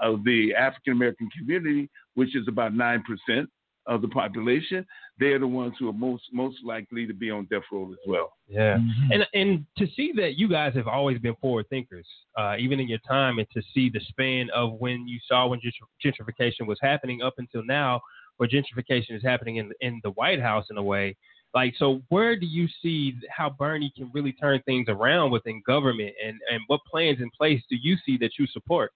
of the African American community, which is about nine percent of the population, they're the ones who are most most likely to be on death row as well. Yeah, Mm-hmm. and and to see that you guys have always been forward thinkers, uh, even in your time, and to see the span of when you saw when gentrification was happening up until now, where gentrification is happening in in the White House in a way. Like, so where do you see how Bernie can really turn things around within government, and and what plans in place do you see that you support?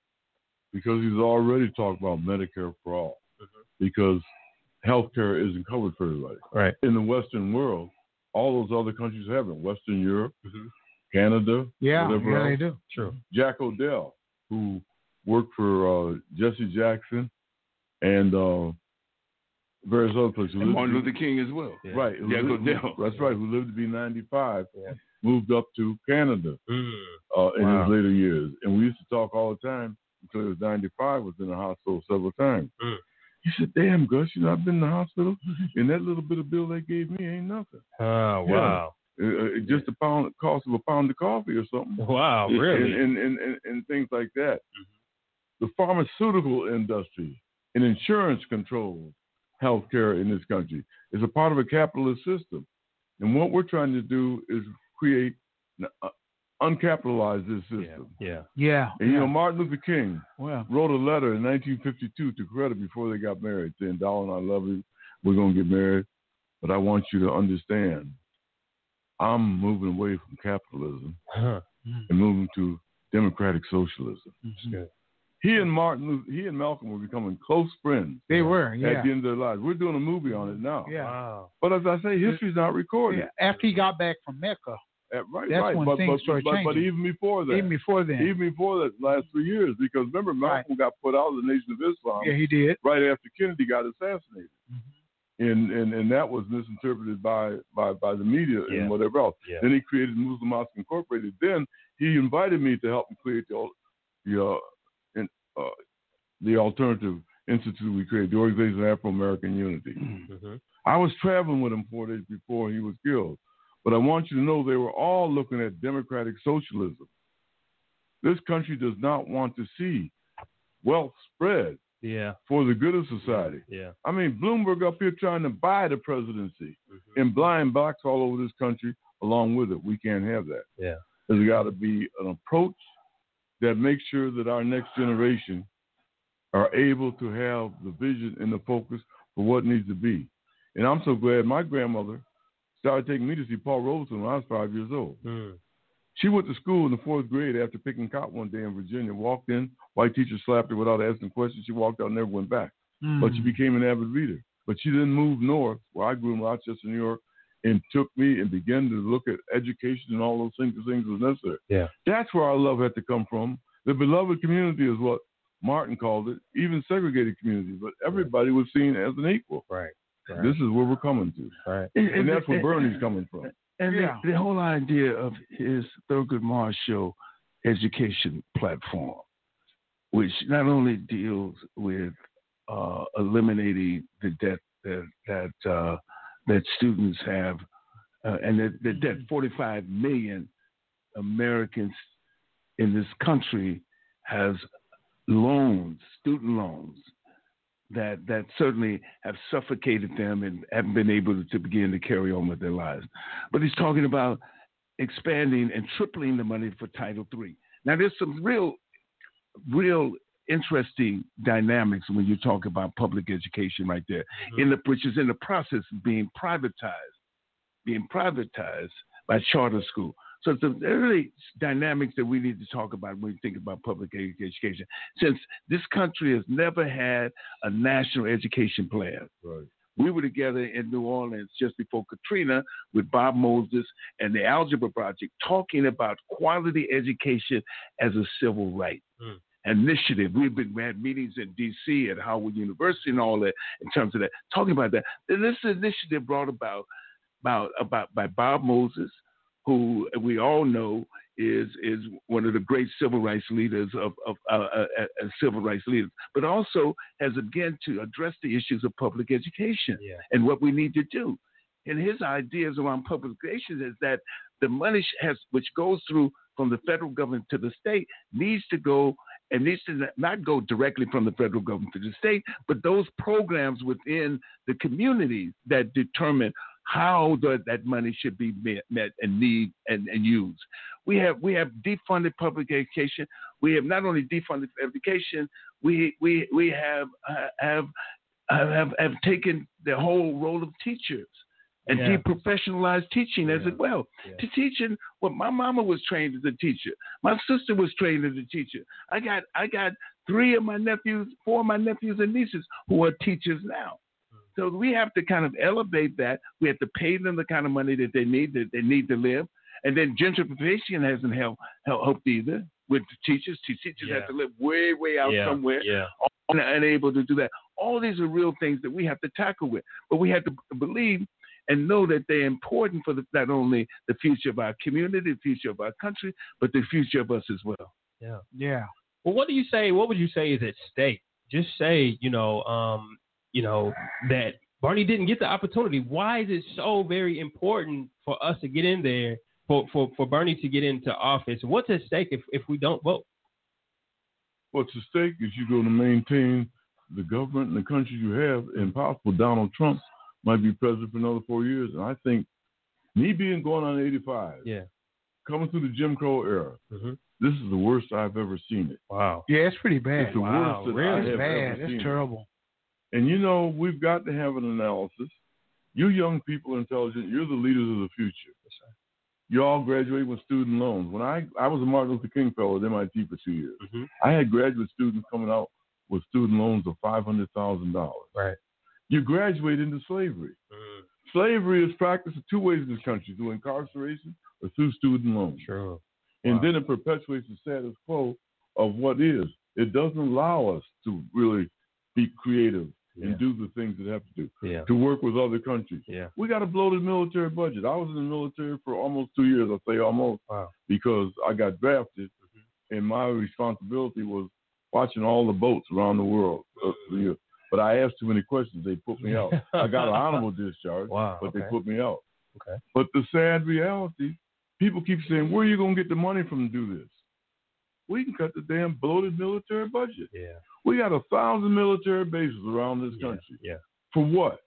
because he's already talked about Medicare for all. Mm-hmm. Because health care isn't covered for everybody. Right. In the Western world, all those other countries have it. Western Europe, Canada, Mm-hmm. Yeah, whatever yeah, they do. True. Jack O'Dell, who worked for uh, Jesse Jackson and uh, various other places. And Martin Luther King as well. Right. Jack lived- O'Dell. That's right. Who lived to be 95, Yeah. moved up to Canada Mm. uh, in Wow. his later years. And we used to talk all the time until he was 95, was in the hospital several times. Mm. He said, damn, Gus, you know, I've been in the hospital, and that little bit of bill they gave me ain't nothing. Oh wow, Uh, uh, just a pound, cost of a pound of coffee or something. wow, really? And, and, and, and, and things like that. The pharmaceutical industry and insurance controls healthcare in this country is a part of a capitalist system. And what we're trying to do is create, uh, uncapitalize this system. Yeah. Yeah. And you yeah. know, Martin Luther King Well. wrote a letter in 1952 to Coretta before they got married, saying, "Darling, I love you. We're gonna get married, but I want you to understand, I'm moving away from capitalism Huh. and moving to democratic socialism." Good. He and Martin, Luther, he and Malcolm were becoming close friends. They were, yeah. At the end of their lives, we're doing a movie on it now. Yeah. Wow. But as I say, history's not recorded. Yeah. After he got back from Mecca, Uh, right, That's right. when but, things but, started but, but even before that, even before then. even before that, last three years, because remember Malcolm got put out of the Nation of Islam. yeah, he did. right after Kennedy got assassinated. And, and and that was misinterpreted by, by, by the media Yeah. and whatever else. Yeah. Then he created Muslim Mosque Incorporated. Then he invited me to help him create the the uh, in, uh, the alternative institute we created, the Organization of Afro American Unity. Mm-hmm. I was traveling with him four days before he was killed. But I want you to know they were all looking at democratic socialism. This country does not want to see wealth spread Yeah. for the good of society. Yeah. I mean, Bloomberg up here trying to buy the presidency Mm-hmm. and blind box all over this country along with it. We can't have that. Yeah. There's got to be an approach that makes sure that our next generation are able to have the vision and the focus for what needs to be. And I'm so glad my grandmother started taking me to see Paul Robeson when I was five years old. Mm. She went to school in the fourth grade after picking cotton one day in Virginia, walked in, white teacher slapped her without asking questions. She walked out and never went back. But she Mm. became an avid reader. But she didn't move north, where I grew in Rochester, New York, and took me and began to look at education and all those things, the things was necessary. Yeah. That's where our love had to come from. The beloved community is what Martin called it, even segregated community, but everybody was seen as an equal. Right. Right. This is where we're coming to. Right. And, And- that's where and- Bernie's coming from. And Yeah. the, the whole idea of his Thurgood Marshall education platform, which not only deals with uh, eliminating the debt that that uh, that students have, uh, and the, the debt 45 million Americans in this country has loans, student loans that that certainly have suffocated them and haven't been able to begin to carry on with their lives. But he's talking about expanding and tripling the money for Title III. Now there's some real, real interesting dynamics when you talk about public education right there, mm-hmm. in the which is in the process of being privatized, being privatized by charter school. So it's the really dynamics that we need to talk about when we think about public education. Since this country has never had a national education plan. Right. We were together in New Orleans just before Katrina with Bob Moses and the Algebra Project talking about quality education as a civil right Mm. initiative. We've been we had meetings in D.C. at Howard University and all that in terms of that, talking about that. And this initiative brought about about about by Bob Moses, who we all know is is one of the great civil rights leaders of of uh, uh, uh, civil rights leaders, but also has again to address the issues of public education Yeah. and what we need to do. And his ideas around public education is that the money has which goes through from the federal government to the state needs to go and needs to not go directly from the federal government to the state, but those programs within the communities that determine how the, that money should be met, met and need and, and used. We have we have defunded public education. We have not only defunded education, we we we have uh, have have have taken the whole role of teachers and Yeah. deprofessionalized teaching as well. To teaching what my mama was trained as a teacher. My sister was trained as a teacher. I got I got three of my nephews, four of my nephews and nieces who are teachers now. So we have to kind of elevate that. We have to pay them the kind of money that they need that they need to live. And then gentrification hasn't helped helped either with the teachers. Te- Teachers have to live way way out Yeah, somewhere yeah. un- unable to do that. All these are real things that we have to tackle with, but we have to believe and know that they're important for the, not only the future of our community, the future of our country, but the future of us as well. Yeah. Yeah. Well, what do you say? What would you say is at stake? Just say, you know, um, you know that Bernie didn't get the opportunity. Why is it so very important for us to get in there? For, for, for Bernie to get into office, what's at stake if, if we don't vote? What's at stake is you're going to maintain the government and the country you have, and possible Donald Trump might be president for another four years. And I think me being going on 85, Yeah. coming through the Jim Crow era, Mm-hmm. this is the worst I've ever seen it. Wow. Yeah, it's pretty bad. It's the wow, worst that really? I It's bad. ever It's seen. terrible. And you know, we've got to have an analysis. You young people are intelligent. You're the leaders of the future. You all graduate with student loans. When I I was a Martin Luther King fellow at MIT for two years, Mm-hmm. I had graduate students coming out with student loans of five hundred thousand dollars. Right. You graduate into slavery. Slavery is practiced in two ways in this country: through incarceration or through student loans. Sure. And Wow. then it perpetuates the status quo of what is. It doesn't allow us to really be creative Yeah. and do the things that have to do Yeah. to work with other countries. Yeah. We got to blow the military budget. I was in the military for almost two years. I say almost Wow. because I got drafted, mm-hmm. and my responsibility was watching all the boats around the world. But I asked too many questions. They put me out. I got an honorable discharge, Wow, but they put me out. Okay. But the sad reality, people keep saying, where are you going to get the money from to do this? We can cut the damn bloated military budget. Yeah. We got a thousand military bases around this country. Yeah. For what?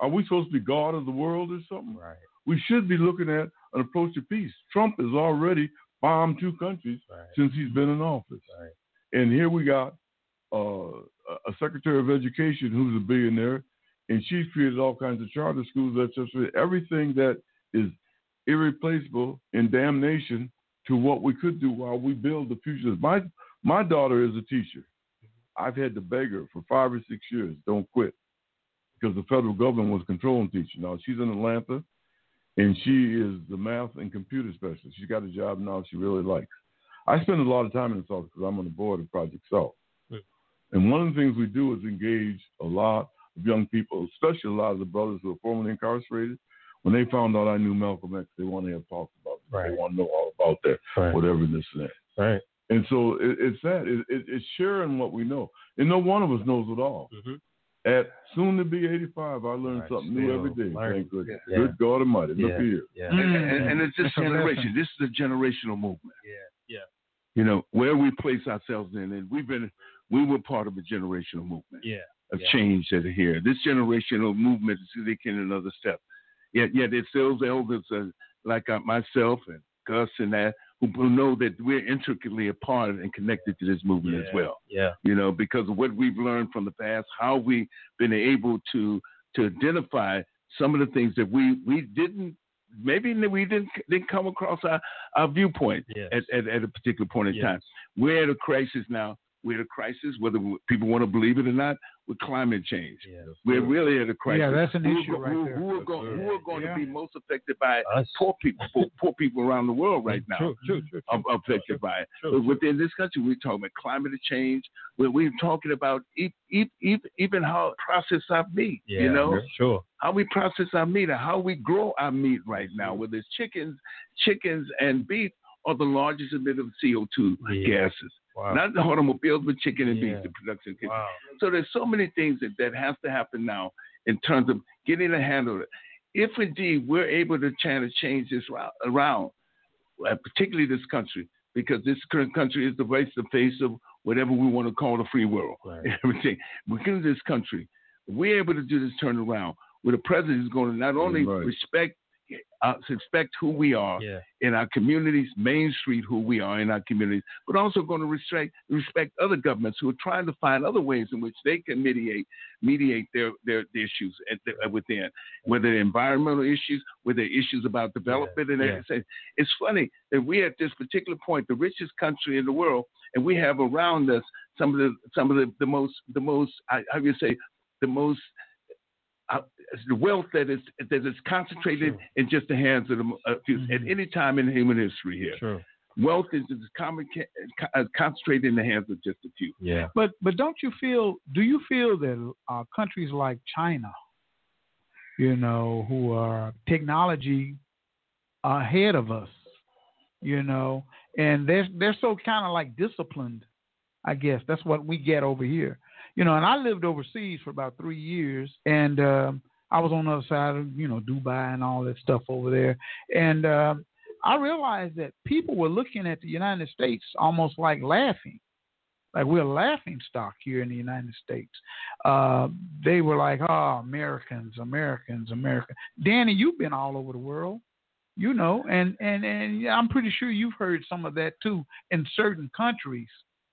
Are we supposed to be God of the world or something? Right. We should be looking at an approach to peace. Trump has already bombed two countries since he's been in office. Right. And here we got uh, a Secretary of Education who's a billionaire, and she's created all kinds of charter schools. That's just everything that is irreplaceable in damnation to what we could do while we build the future. My my daughter is a teacher. I've had to beg her for five or six years, don't quit, because the federal government was controlling teaching. Now she's in Atlanta, and she is the math and computer specialist. She's got a job now she really likes. I spend a lot of time in the South because I'm on the board of Project South. And one of the things we do is engage a lot of young people, especially a lot of the brothers who are formerly incarcerated. When they found out I knew Malcolm X, they want to have talks about it. They want to know all about that, Right. whatever this and that. Right. And so it, it's that. It, it, it's sharing what we know. And no one of us knows it all. At soon to be 85, I learn something new every day. Thank goodness. Yeah. Good God Almighty. Look Yeah. here. And, and, and it's just That's a generation. This is a generational movement. Yeah. Yeah. You know where we place ourselves in, and we've been we were part of a generational movement Yeah. of Yeah. change that are here. This generational movement is taking another step. Yet, yet it's those elders uh, like uh, myself and Gus and that who, who know that we're intricately a part and connected to this movement as well. Yeah. You know, because of what we've learned from the past, how we've been able to to identify some of the things that we we didn't maybe we didn't didn't come across our, our viewpoint Yes. at, at, at a particular point in Yes. time. We're at a crisis now. We're at a crisis, whether people want to believe it or not, with climate change. We're really at a crisis. Yeah, that's an who, issue who, right who, there. Who are going, who are going Yeah. to be most affected by it? Poor people, poor, poor people around the world right mm, now True, true, true, are affected by it. But within this country, we're talking about climate change. We're, we're talking about e- e- e- even how process our meat. Yeah. you know, Sure. how we process our meat and how we grow our meat right now, mm. whether it's chickens, chickens and beef are the largest emitter of CO2 gases. Wow. Not the automobiles, but chicken and Yeah. beef, the production. of Wow. So there's so many things that, that has to happen now in terms of getting a handle of it. If indeed we're able to try to change this rou- around, uh, particularly this country, because this current country is the face the face of whatever we want to call the free world. Everything within this country, we're able to do this turnaround, where the president is going to not only respect uh, respect who we are Yeah. in our communities, Main Street, who we are in our communities, but also going to respect respect other governments who are trying to find other ways in which they can mediate mediate their their, their issues at the, uh, within, whether environmental issues, whether issues about development, and yeah. everything. It's funny that we at this particular point, the richest country in the world, and we have around us some of the some of the, the most the most I- do you say the most wealth that is that is concentrated in just the hands of the uh, few at any time in human history here. Sure. Wealth is, is common, uh, concentrated in the hands of just a few. Yeah. But but don't you feel? Do you feel that uh, countries like China, you know, who are technology ahead of us, you know, and they're they're so kind of like disciplined. I guess that's what we get over here, you know. And I lived overseas for about three years, and um I was on the other side of you know Dubai and all that stuff over there, and um I realized that people were looking at the United States almost like laughing like we're laughing stock here in the United States. Uh, they were like, "Oh, Americans, Americans, Americans." Danny, you've been all over the world, you know, and and and I'm pretty sure you've heard some of that too in certain countries,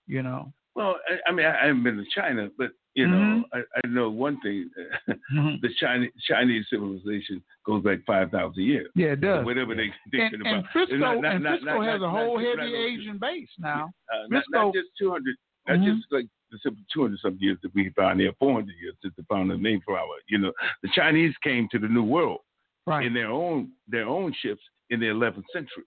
you know. Well, I, I mean, I haven't been to China, but you know, I, I know one thing: the Chinese Chinese civilization goes back five thousand years. Yeah, it does. Whatever they thinking And, about. and Frisco, Not- not- and Frisco not- has a whole heavy Asian base now. Uh, not, Frisco- not just 200, not Mhm. just like the simple 200 some years that we found there, 400 years since the found the Mayflower. You know, the Chinese came to the New World Right. in their own their own ships in the 11th century.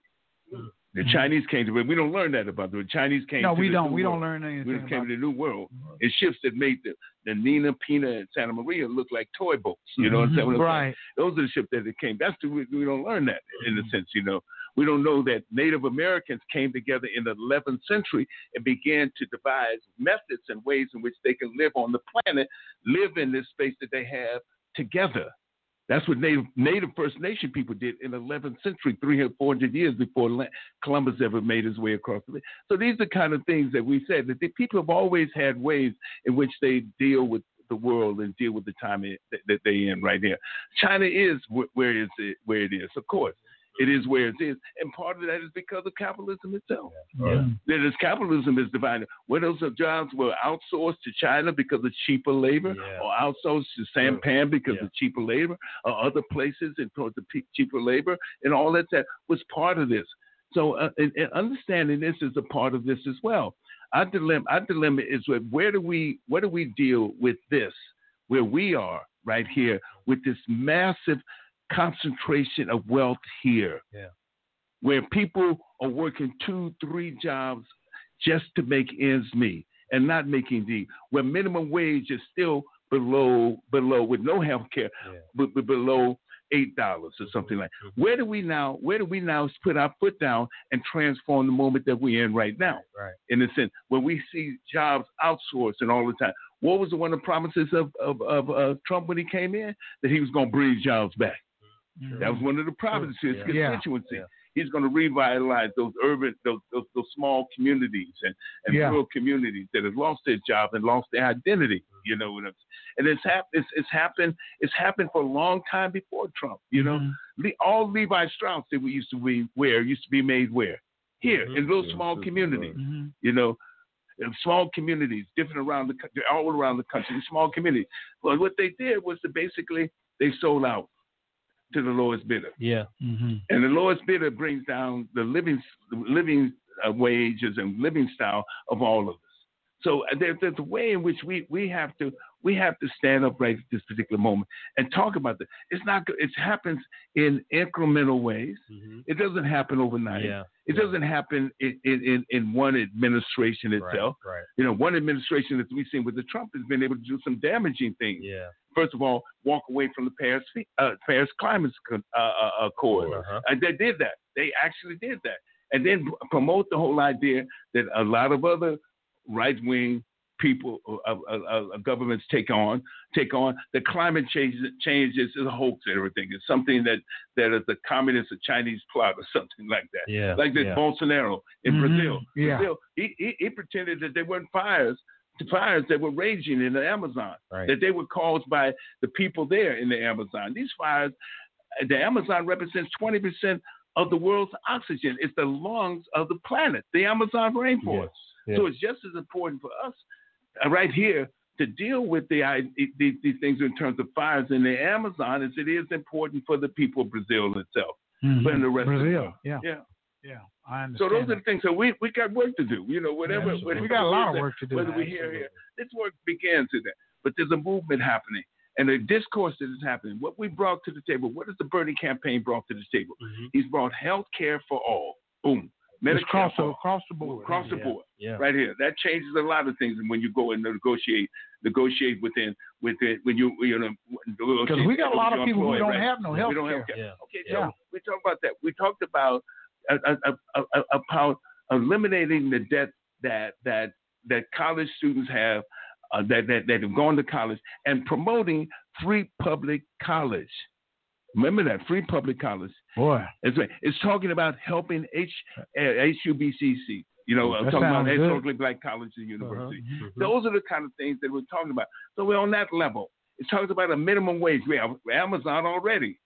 The Mhm. Chinese came to, we don't learn that about them. The Chinese came No, to we don't. We don't World. learn We anything just came to the New World in ships that made the, the Nina, Pinta, and Santa Maria look like toy boats. You know what I'm saying? Mhm. What I'm saying? Right. Those are the ships that it came. That's the we, we don't learn that in Mm-hmm. a sense, you know. We don't know that Native Americans came together in the 11th century and began to devise methods and ways in which they can live on the planet, live in this space that they have together. That's what Native, Native First Nation people did in the 11th century, 300, 400 years before Columbus ever made his way across the. So these are the kind of things that we said that the people have always had ways in which they deal with the world and deal with the time that, that they're in right here. China is wh- where is it where it is, of course. It is where it is, and part of that is because of capitalism itself. Yeah. That is capitalism is divided. Where those jobs were outsourced to China because of cheaper labor, or outsourced to Sampan because of cheaper labor, or other places and towards the cheaper labor, and all that that was part of this. So, uh, and, and understanding this is a part of this as well. Our dilemma, our dilemma is where, where do we where do we deal with this? Where we are right here with this massive concentration of wealth here Yeah. where people are working two, three jobs just to make ends meet and not making the where minimum wage is still below below with no health care, but, but below eight dollars or something like. Where do we now? Where do we now put our foot down and transform the moment that we're in right now? Right. In a sense, when we see jobs outsourced and all the time. What was the one of the promises of of, of uh, Trump when he came in that he was going to bring jobs back? That was one of the promises to his Yeah. constituency. He's going to revitalize those urban, those those, those small communities and, and Yeah. rural communities that have lost their job and lost their identity. You know what I'm saying? And it's hap- it's, it's happened. It's happened for a long time before Trump. You know, mm-hmm. Le- all Levi Strauss that we used to be wear used to be made where here mm-hmm. in little small communities. Mm-hmm. You know, in small communities, different around the country, all around the country, small communities. Well, what they did was to basically they sold out to the lowest bidder. Yeah. Mm-hmm. And the lowest bidder brings down the living living uh, wages and living style of all of us. So uh, there, there's a way in which we, we have to we have to stand up right at this particular moment and talk about this. It's not. It happens in incremental ways. It doesn't happen overnight. Yeah. It doesn't happen in, in, in, one administration itself. Right. You know, one administration that we've seen with the Trump has been able to do some damaging things. Yeah. First of all, walk away from the Paris uh, Paris Climate uh, uh, Accord. Uh-huh. And they did that. They actually did that, and then promote the whole idea that a lot of other right wing people, uh, uh, uh, governments take on, take on the climate change. Change is a hoax and everything. It's something that that is the communist or Chinese plot or something like that. Yeah, Like this yeah. Bolsonaro in Mhm. Brazil. Yeah. Brazil, he, he he pretended that there weren't fires. Fires that were raging in the Amazon, Right. that they were caused by the people there in the Amazon. These fires, the Amazon represents 20% of the world's oxygen. It's the lungs of the planet, the Amazon rainforest. Yes. So it's just as important for us uh, right here to deal with the, these, these things in terms of fires in the Amazon as it is important for the people of Brazil itself. Mhm. But in the rest of the Brazil, yeah. Yeah. Yeah, I So understand. those are the things. So we, we got work to do. You know, whatever. Yeah, whatever we got a lot of work to do. Whether we here, here, this work begins in there. But there's a movement happening, and a discourse that is happening. What we brought to the table. What has the Bernie campaign brought to the table? Mm-hmm. He's brought health care for all. Boom. It's across the, for across the board. Across the Yeah. board, Yeah. right here. That changes a lot of things And when you go and negotiate, negotiate within, within when you you know. Because we got a lot of people who don't have no health We don't care. have. Yeah. Okay, so Yeah. we talked about that. We talked about uh, uh, uh, uh, about eliminating the debt that that that college students have uh, that, that that have gone to college and promoting free public college. Remember that free public college. Boy, It's. It's talking about helping H uh, HUBCC. You know, uh, That talking about good. Uh-huh. historically black colleges and universities. Mhm. Those are the kind of things that we're talking about. So we're on that level. It talks about a minimum wage. We have Amazon already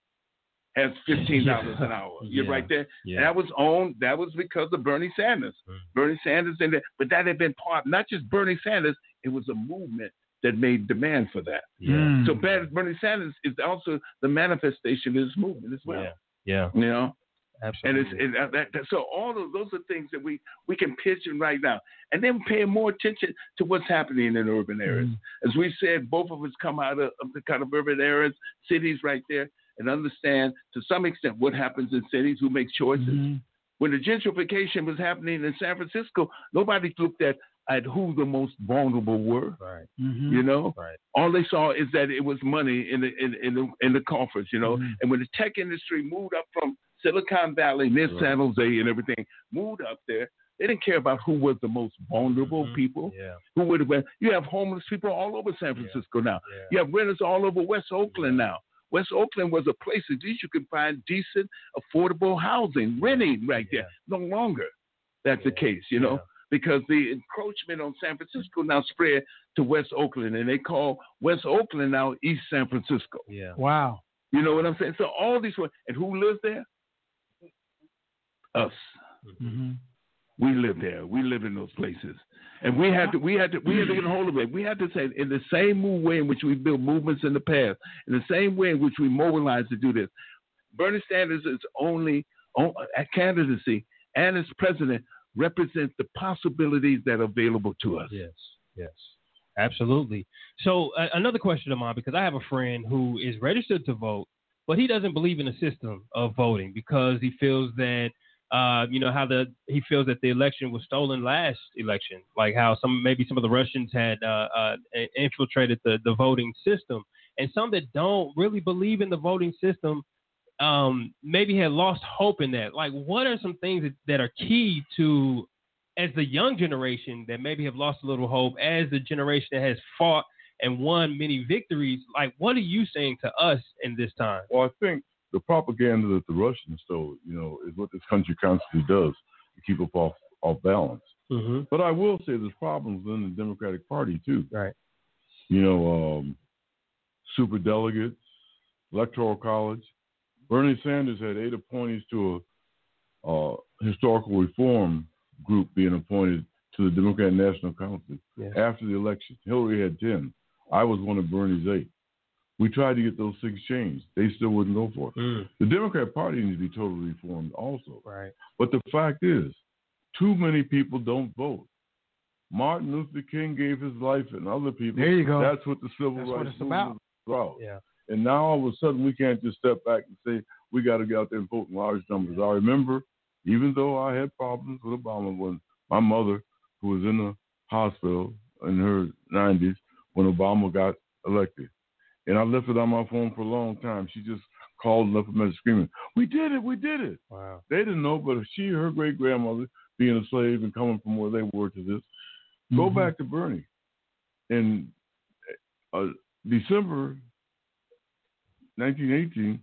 has fifteen dollars an hour. You're Yeah. right there. Yeah. That was on. That was because of Bernie Sanders. Mm. Bernie Sanders and that, but that had been part, not just Bernie Sanders. It was a movement that made demand for that. Yeah. Mm. So Bernie Sanders is also the manifestation of this movement as well. Yeah. You know. Absolutely. And it's and that, that, so all of those are things that we we can pitch in right now, and then paying more attention to what's happening in urban areas. As we said, both of us come out of, of the kind of urban areas, cities right there, and understand to some extent what happens in cities, who make choices. Mhm. When the gentrification was happening in San Francisco, nobody looked at at who the most vulnerable were. Right. Mhm. You know, Right. all they saw is that it was money in the in, in the in the coffers. You know, Mhm. and when the tech industry moved up from Silicon Valley, near Right. San Jose, and everything, moved up there. They didn't care about who was the most vulnerable Mm-hmm. people. Yeah. Who would have been? You have homeless people all over San Francisco now. Yeah. You have renters all over West Oakland now. West Oakland was a place at least you could find decent, affordable housing, renting right there. No longer that's the case, you know, because the encroachment on San Francisco now spread to West Oakland, and they call West Oakland now East San Francisco. Yeah. Wow. You know what I'm saying? So all these, and who lives there? Us. Mm-hmm. We live there. We live in those places, and we had to. We had to. We had to get a hold of it. We had to say in the same way in which we built movements in the past, in the same way in which we mobilized to do this. Bernie Sanders is only on, a candidacy and as president represents the possibilities that are available to us. Yes. Yes. Absolutely. So uh, another question of mine, because I have a friend who is registered to vote, but he doesn't believe in the system of voting because he feels that, uh, you know, how the he feels that the election was stolen last election, like how some maybe some of the Russians had uh, uh, infiltrated the the voting system, and some that don't really believe in the voting system um, maybe had lost hope in that. Like, what are some things that, that are key to, as the young generation that maybe have lost a little hope, as the generation that has fought and won many victories? Like, what are you saying to us in this time? Well, I think the propaganda that the Russians stole, you know, is what this country constantly does to keep us off off balance. Mm-hmm. But I will say there's problems in the Democratic Party too. Right. You know, um, super delegates, electoral college. Bernie Sanders had eight appointees to a uh, historical reform group being appointed to the Democratic National Council Yeah. after the election. Hillary had ten. I was one of Bernie's eight. We tried to get those things changed. They still wouldn't go for it. The Democrat Party needs to be totally reformed also. Right. But the fact is, too many people don't vote. Martin Luther King gave his life, and other people. There you go. That's what the civil That's what rights it's about. about. Yeah. And now all of a sudden we can't just step back and say we got to get out there and vote in large numbers. I remember, even though I had problems with Obama, when my mother, who was in the hospital in her 90s when Obama got elected, and I left it on my phone for a long time. She just called and left a message screaming, "We did it! We did it!" Wow. They didn't know, but she, her great grandmother, being a slave and coming from where they were to this, go Mhm. back to Bernie. In uh, December 1918,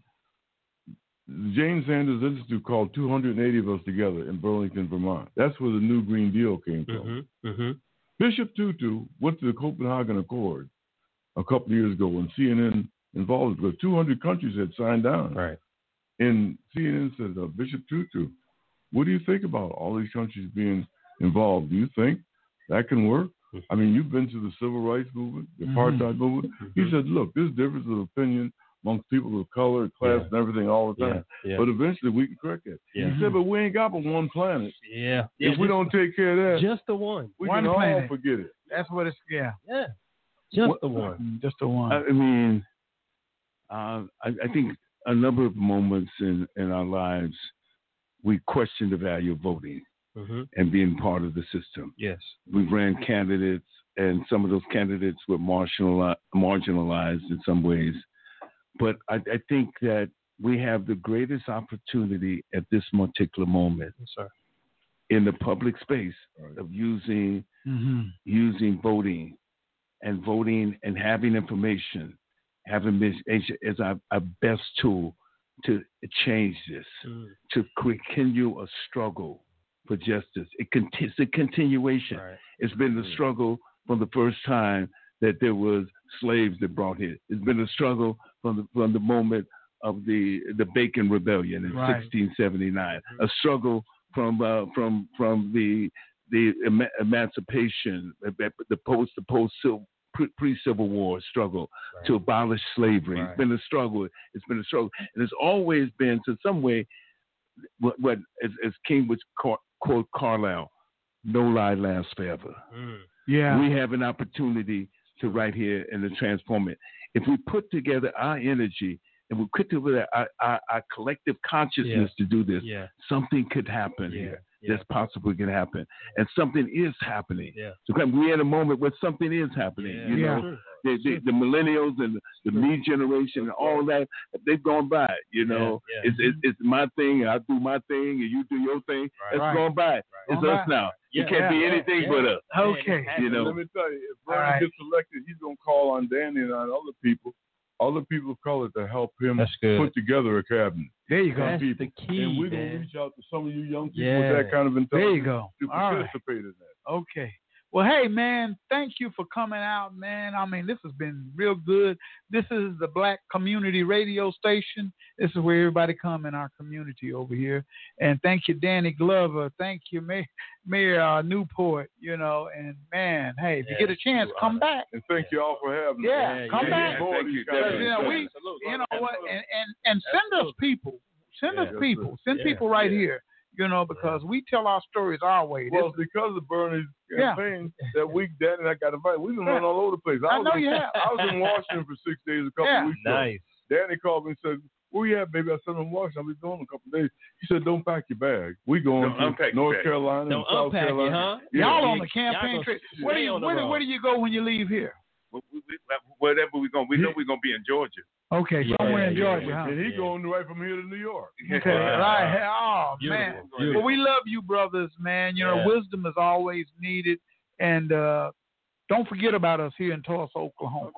the Jane Sanders Institute called 280 of us together in Burlington, Vermont. That's where the New Green Deal came from. Mm-hmm. Mm-hmm. Bishop Tutu went to the Copenhagen Accord a couple of years ago when CNN involved because 200 countries had signed on. Right. And CNN said, uh, Bishop Tutu, what do you think about all these countries being involved? Do you think that can work? I mean, you've been to the civil rights movement, the Mhm. apartheid movement. He said, look, there's difference of opinion amongst people of color, class, Yeah. and everything all the time. Yeah, yeah. But eventually we can correct that. Yeah. He said, but we ain't got but one planet. Yeah. if we don't take care of that, just the one, we One can all forget it. That's what it's. Yeah. Yeah. Just What- the one. Mm, Just the one. I I mean, uh, I, I think a number of moments in, in our lives, we question the value of voting Mm-hmm. and being part of the system. Yes. We ran candidates, and some of those candidates were marginalized, marginalized in some ways. But I, I think that we have the greatest opportunity at this particular moment Yes, sir. in the public space of using Mm-hmm. using voting and voting and having information, having this as, as our, our best tool to change this, Mm. to continue a struggle for justice. It con- it's a continuation. Right. It's been the struggle from the first time that there was slaves that brought here. It's been a struggle from the from the moment of the the Bacon Rebellion in Right. 1679. A struggle from uh, from from the the ema- emancipation, uh, the post the post pre Civil War struggle to abolish slavery. Right. It's been a struggle. It's been a struggle, and it's always been to some way what, what as, as King would quote, quote Carlyle, "No lie lasts forever." Mm. Yeah. We have an opportunity to right here and to transform it. If we put together our energy and we put together our, our, our collective consciousness to do this, Yeah. something could happen Yeah. here. that's possibly going to happen, and something is happening. Yeah. So we're in a moment where something is happening. You Yeah. know, the, the, the millennials and the me generation and all that they've gone by. You know, yeah. it's, it's it's my thing. I do my thing, and you do your thing. It's Right. gone by. It's Gone us by. now. Yeah. It can't be anything Yeah. but us. Okay. You know. Let me tell you, if Bernie right. gets elected, he's gonna call on Danny and on other people, other people of color to help him put together a cabinet. There you go. That's people. the key, and we're gonna reach out to some of you young people Yeah. with that kind of There intelligence you go. to All right. participate in that. Okay. Well, hey, man, thank you for coming out, man. I mean, this has been real good. This is the Black Community Radio Station. This is where everybody come in our community over here. And thank you, Danny Glover. Thank you, Mayor, Mayor uh, Newport. You know, and man, hey, if you get a chance, you come are. back. And thank you all for having Yeah, me. Yeah, come Yeah, back. more Thank these you. kinds you know, we, you know what, and and, and send us people. Send us people. Send Yeah. people right Yeah. here. You know, because we tell our stories our way. Well, This- it's because of Bernie's Yeah. campaign that week, Danny and I got invited. We've been Yeah. running all over the place. I was know in, you have. I was in Washington for six days a couple Yeah. weeks ago. Nice. Danny called me and said, "Where you at, baby?" I said, "I'm in Washington. I'll be gone in a couple of days." He said, "Don't pack your bag. We going Don't unpack to your North. Carolina Don't and South unpack it, Carolina." huh? Yeah. Y'all on the campaign trip. Where do you where, where do you go when you leave here? We- we- we- Whatever we're gonna, we know we're gonna be in Georgia. Okay, Yeah, somewhere in Georgia, yeah. huh? And he Yeah. going right from here to New York. Okay, right. Oh Beautiful, man. beautiful. Well, we love you, brothers, man. You know, wisdom is always needed, and uh, don't forget about us here in Tulsa, Oklahoma.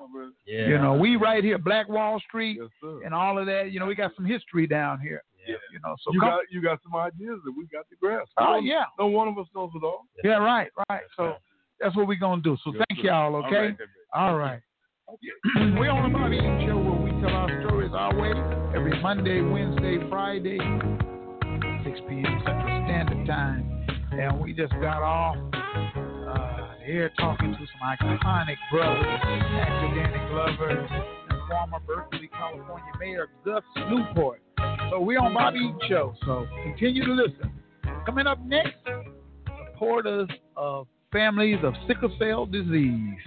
Yeah. You know, we right here, Black Wall Street, Yes, and all of that. You know, we got some history down here. Yeah. You know, so you come. got you got some ideas that we got to grasp. Oh No- yeah, No one of us knows it all. yeah, right, right. So that's what we're gonna do. So Yes, thank sir. y'all. Okay. right, then, baby. All right. We're on the Bobby Eaton Show where we tell our stories our way every Monday, Wednesday, Friday, 6 p.m. Central Standard Time. And we just got off uh, air talking to some iconic brothers, actor Danny Glover and former Berkeley, California Mayor Gus Newport. So we're on Bobby Eaton Show. So continue to listen. Coming up next, supporters of families of sickle cell disease.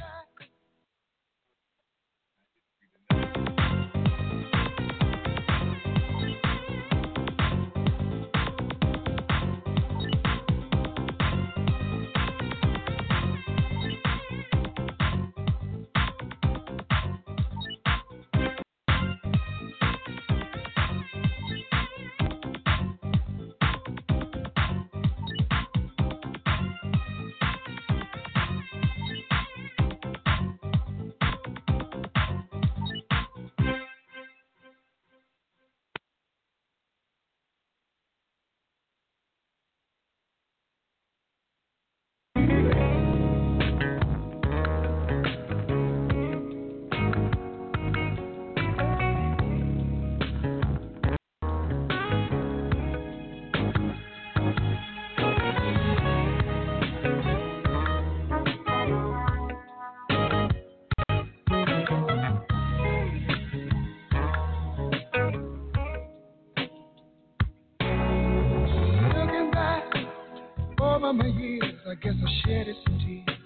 Guess I shed some tears.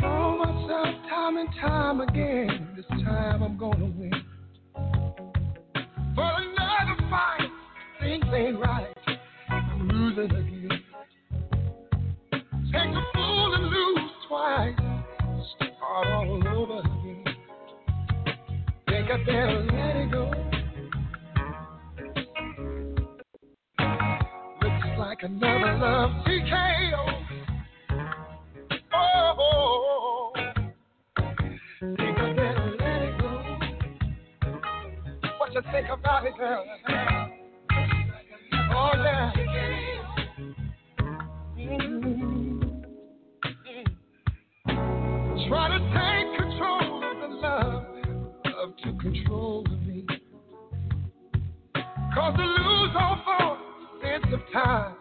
Told myself time and time again, this time I'm gonna another love TKO. Oh, think I better let it go. What you think about it, girl? Oh, yeah. Try to take control of the love, love to control me. Cause lose all thought, sense of time,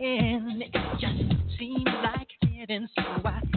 all? It just seems like heaven, so I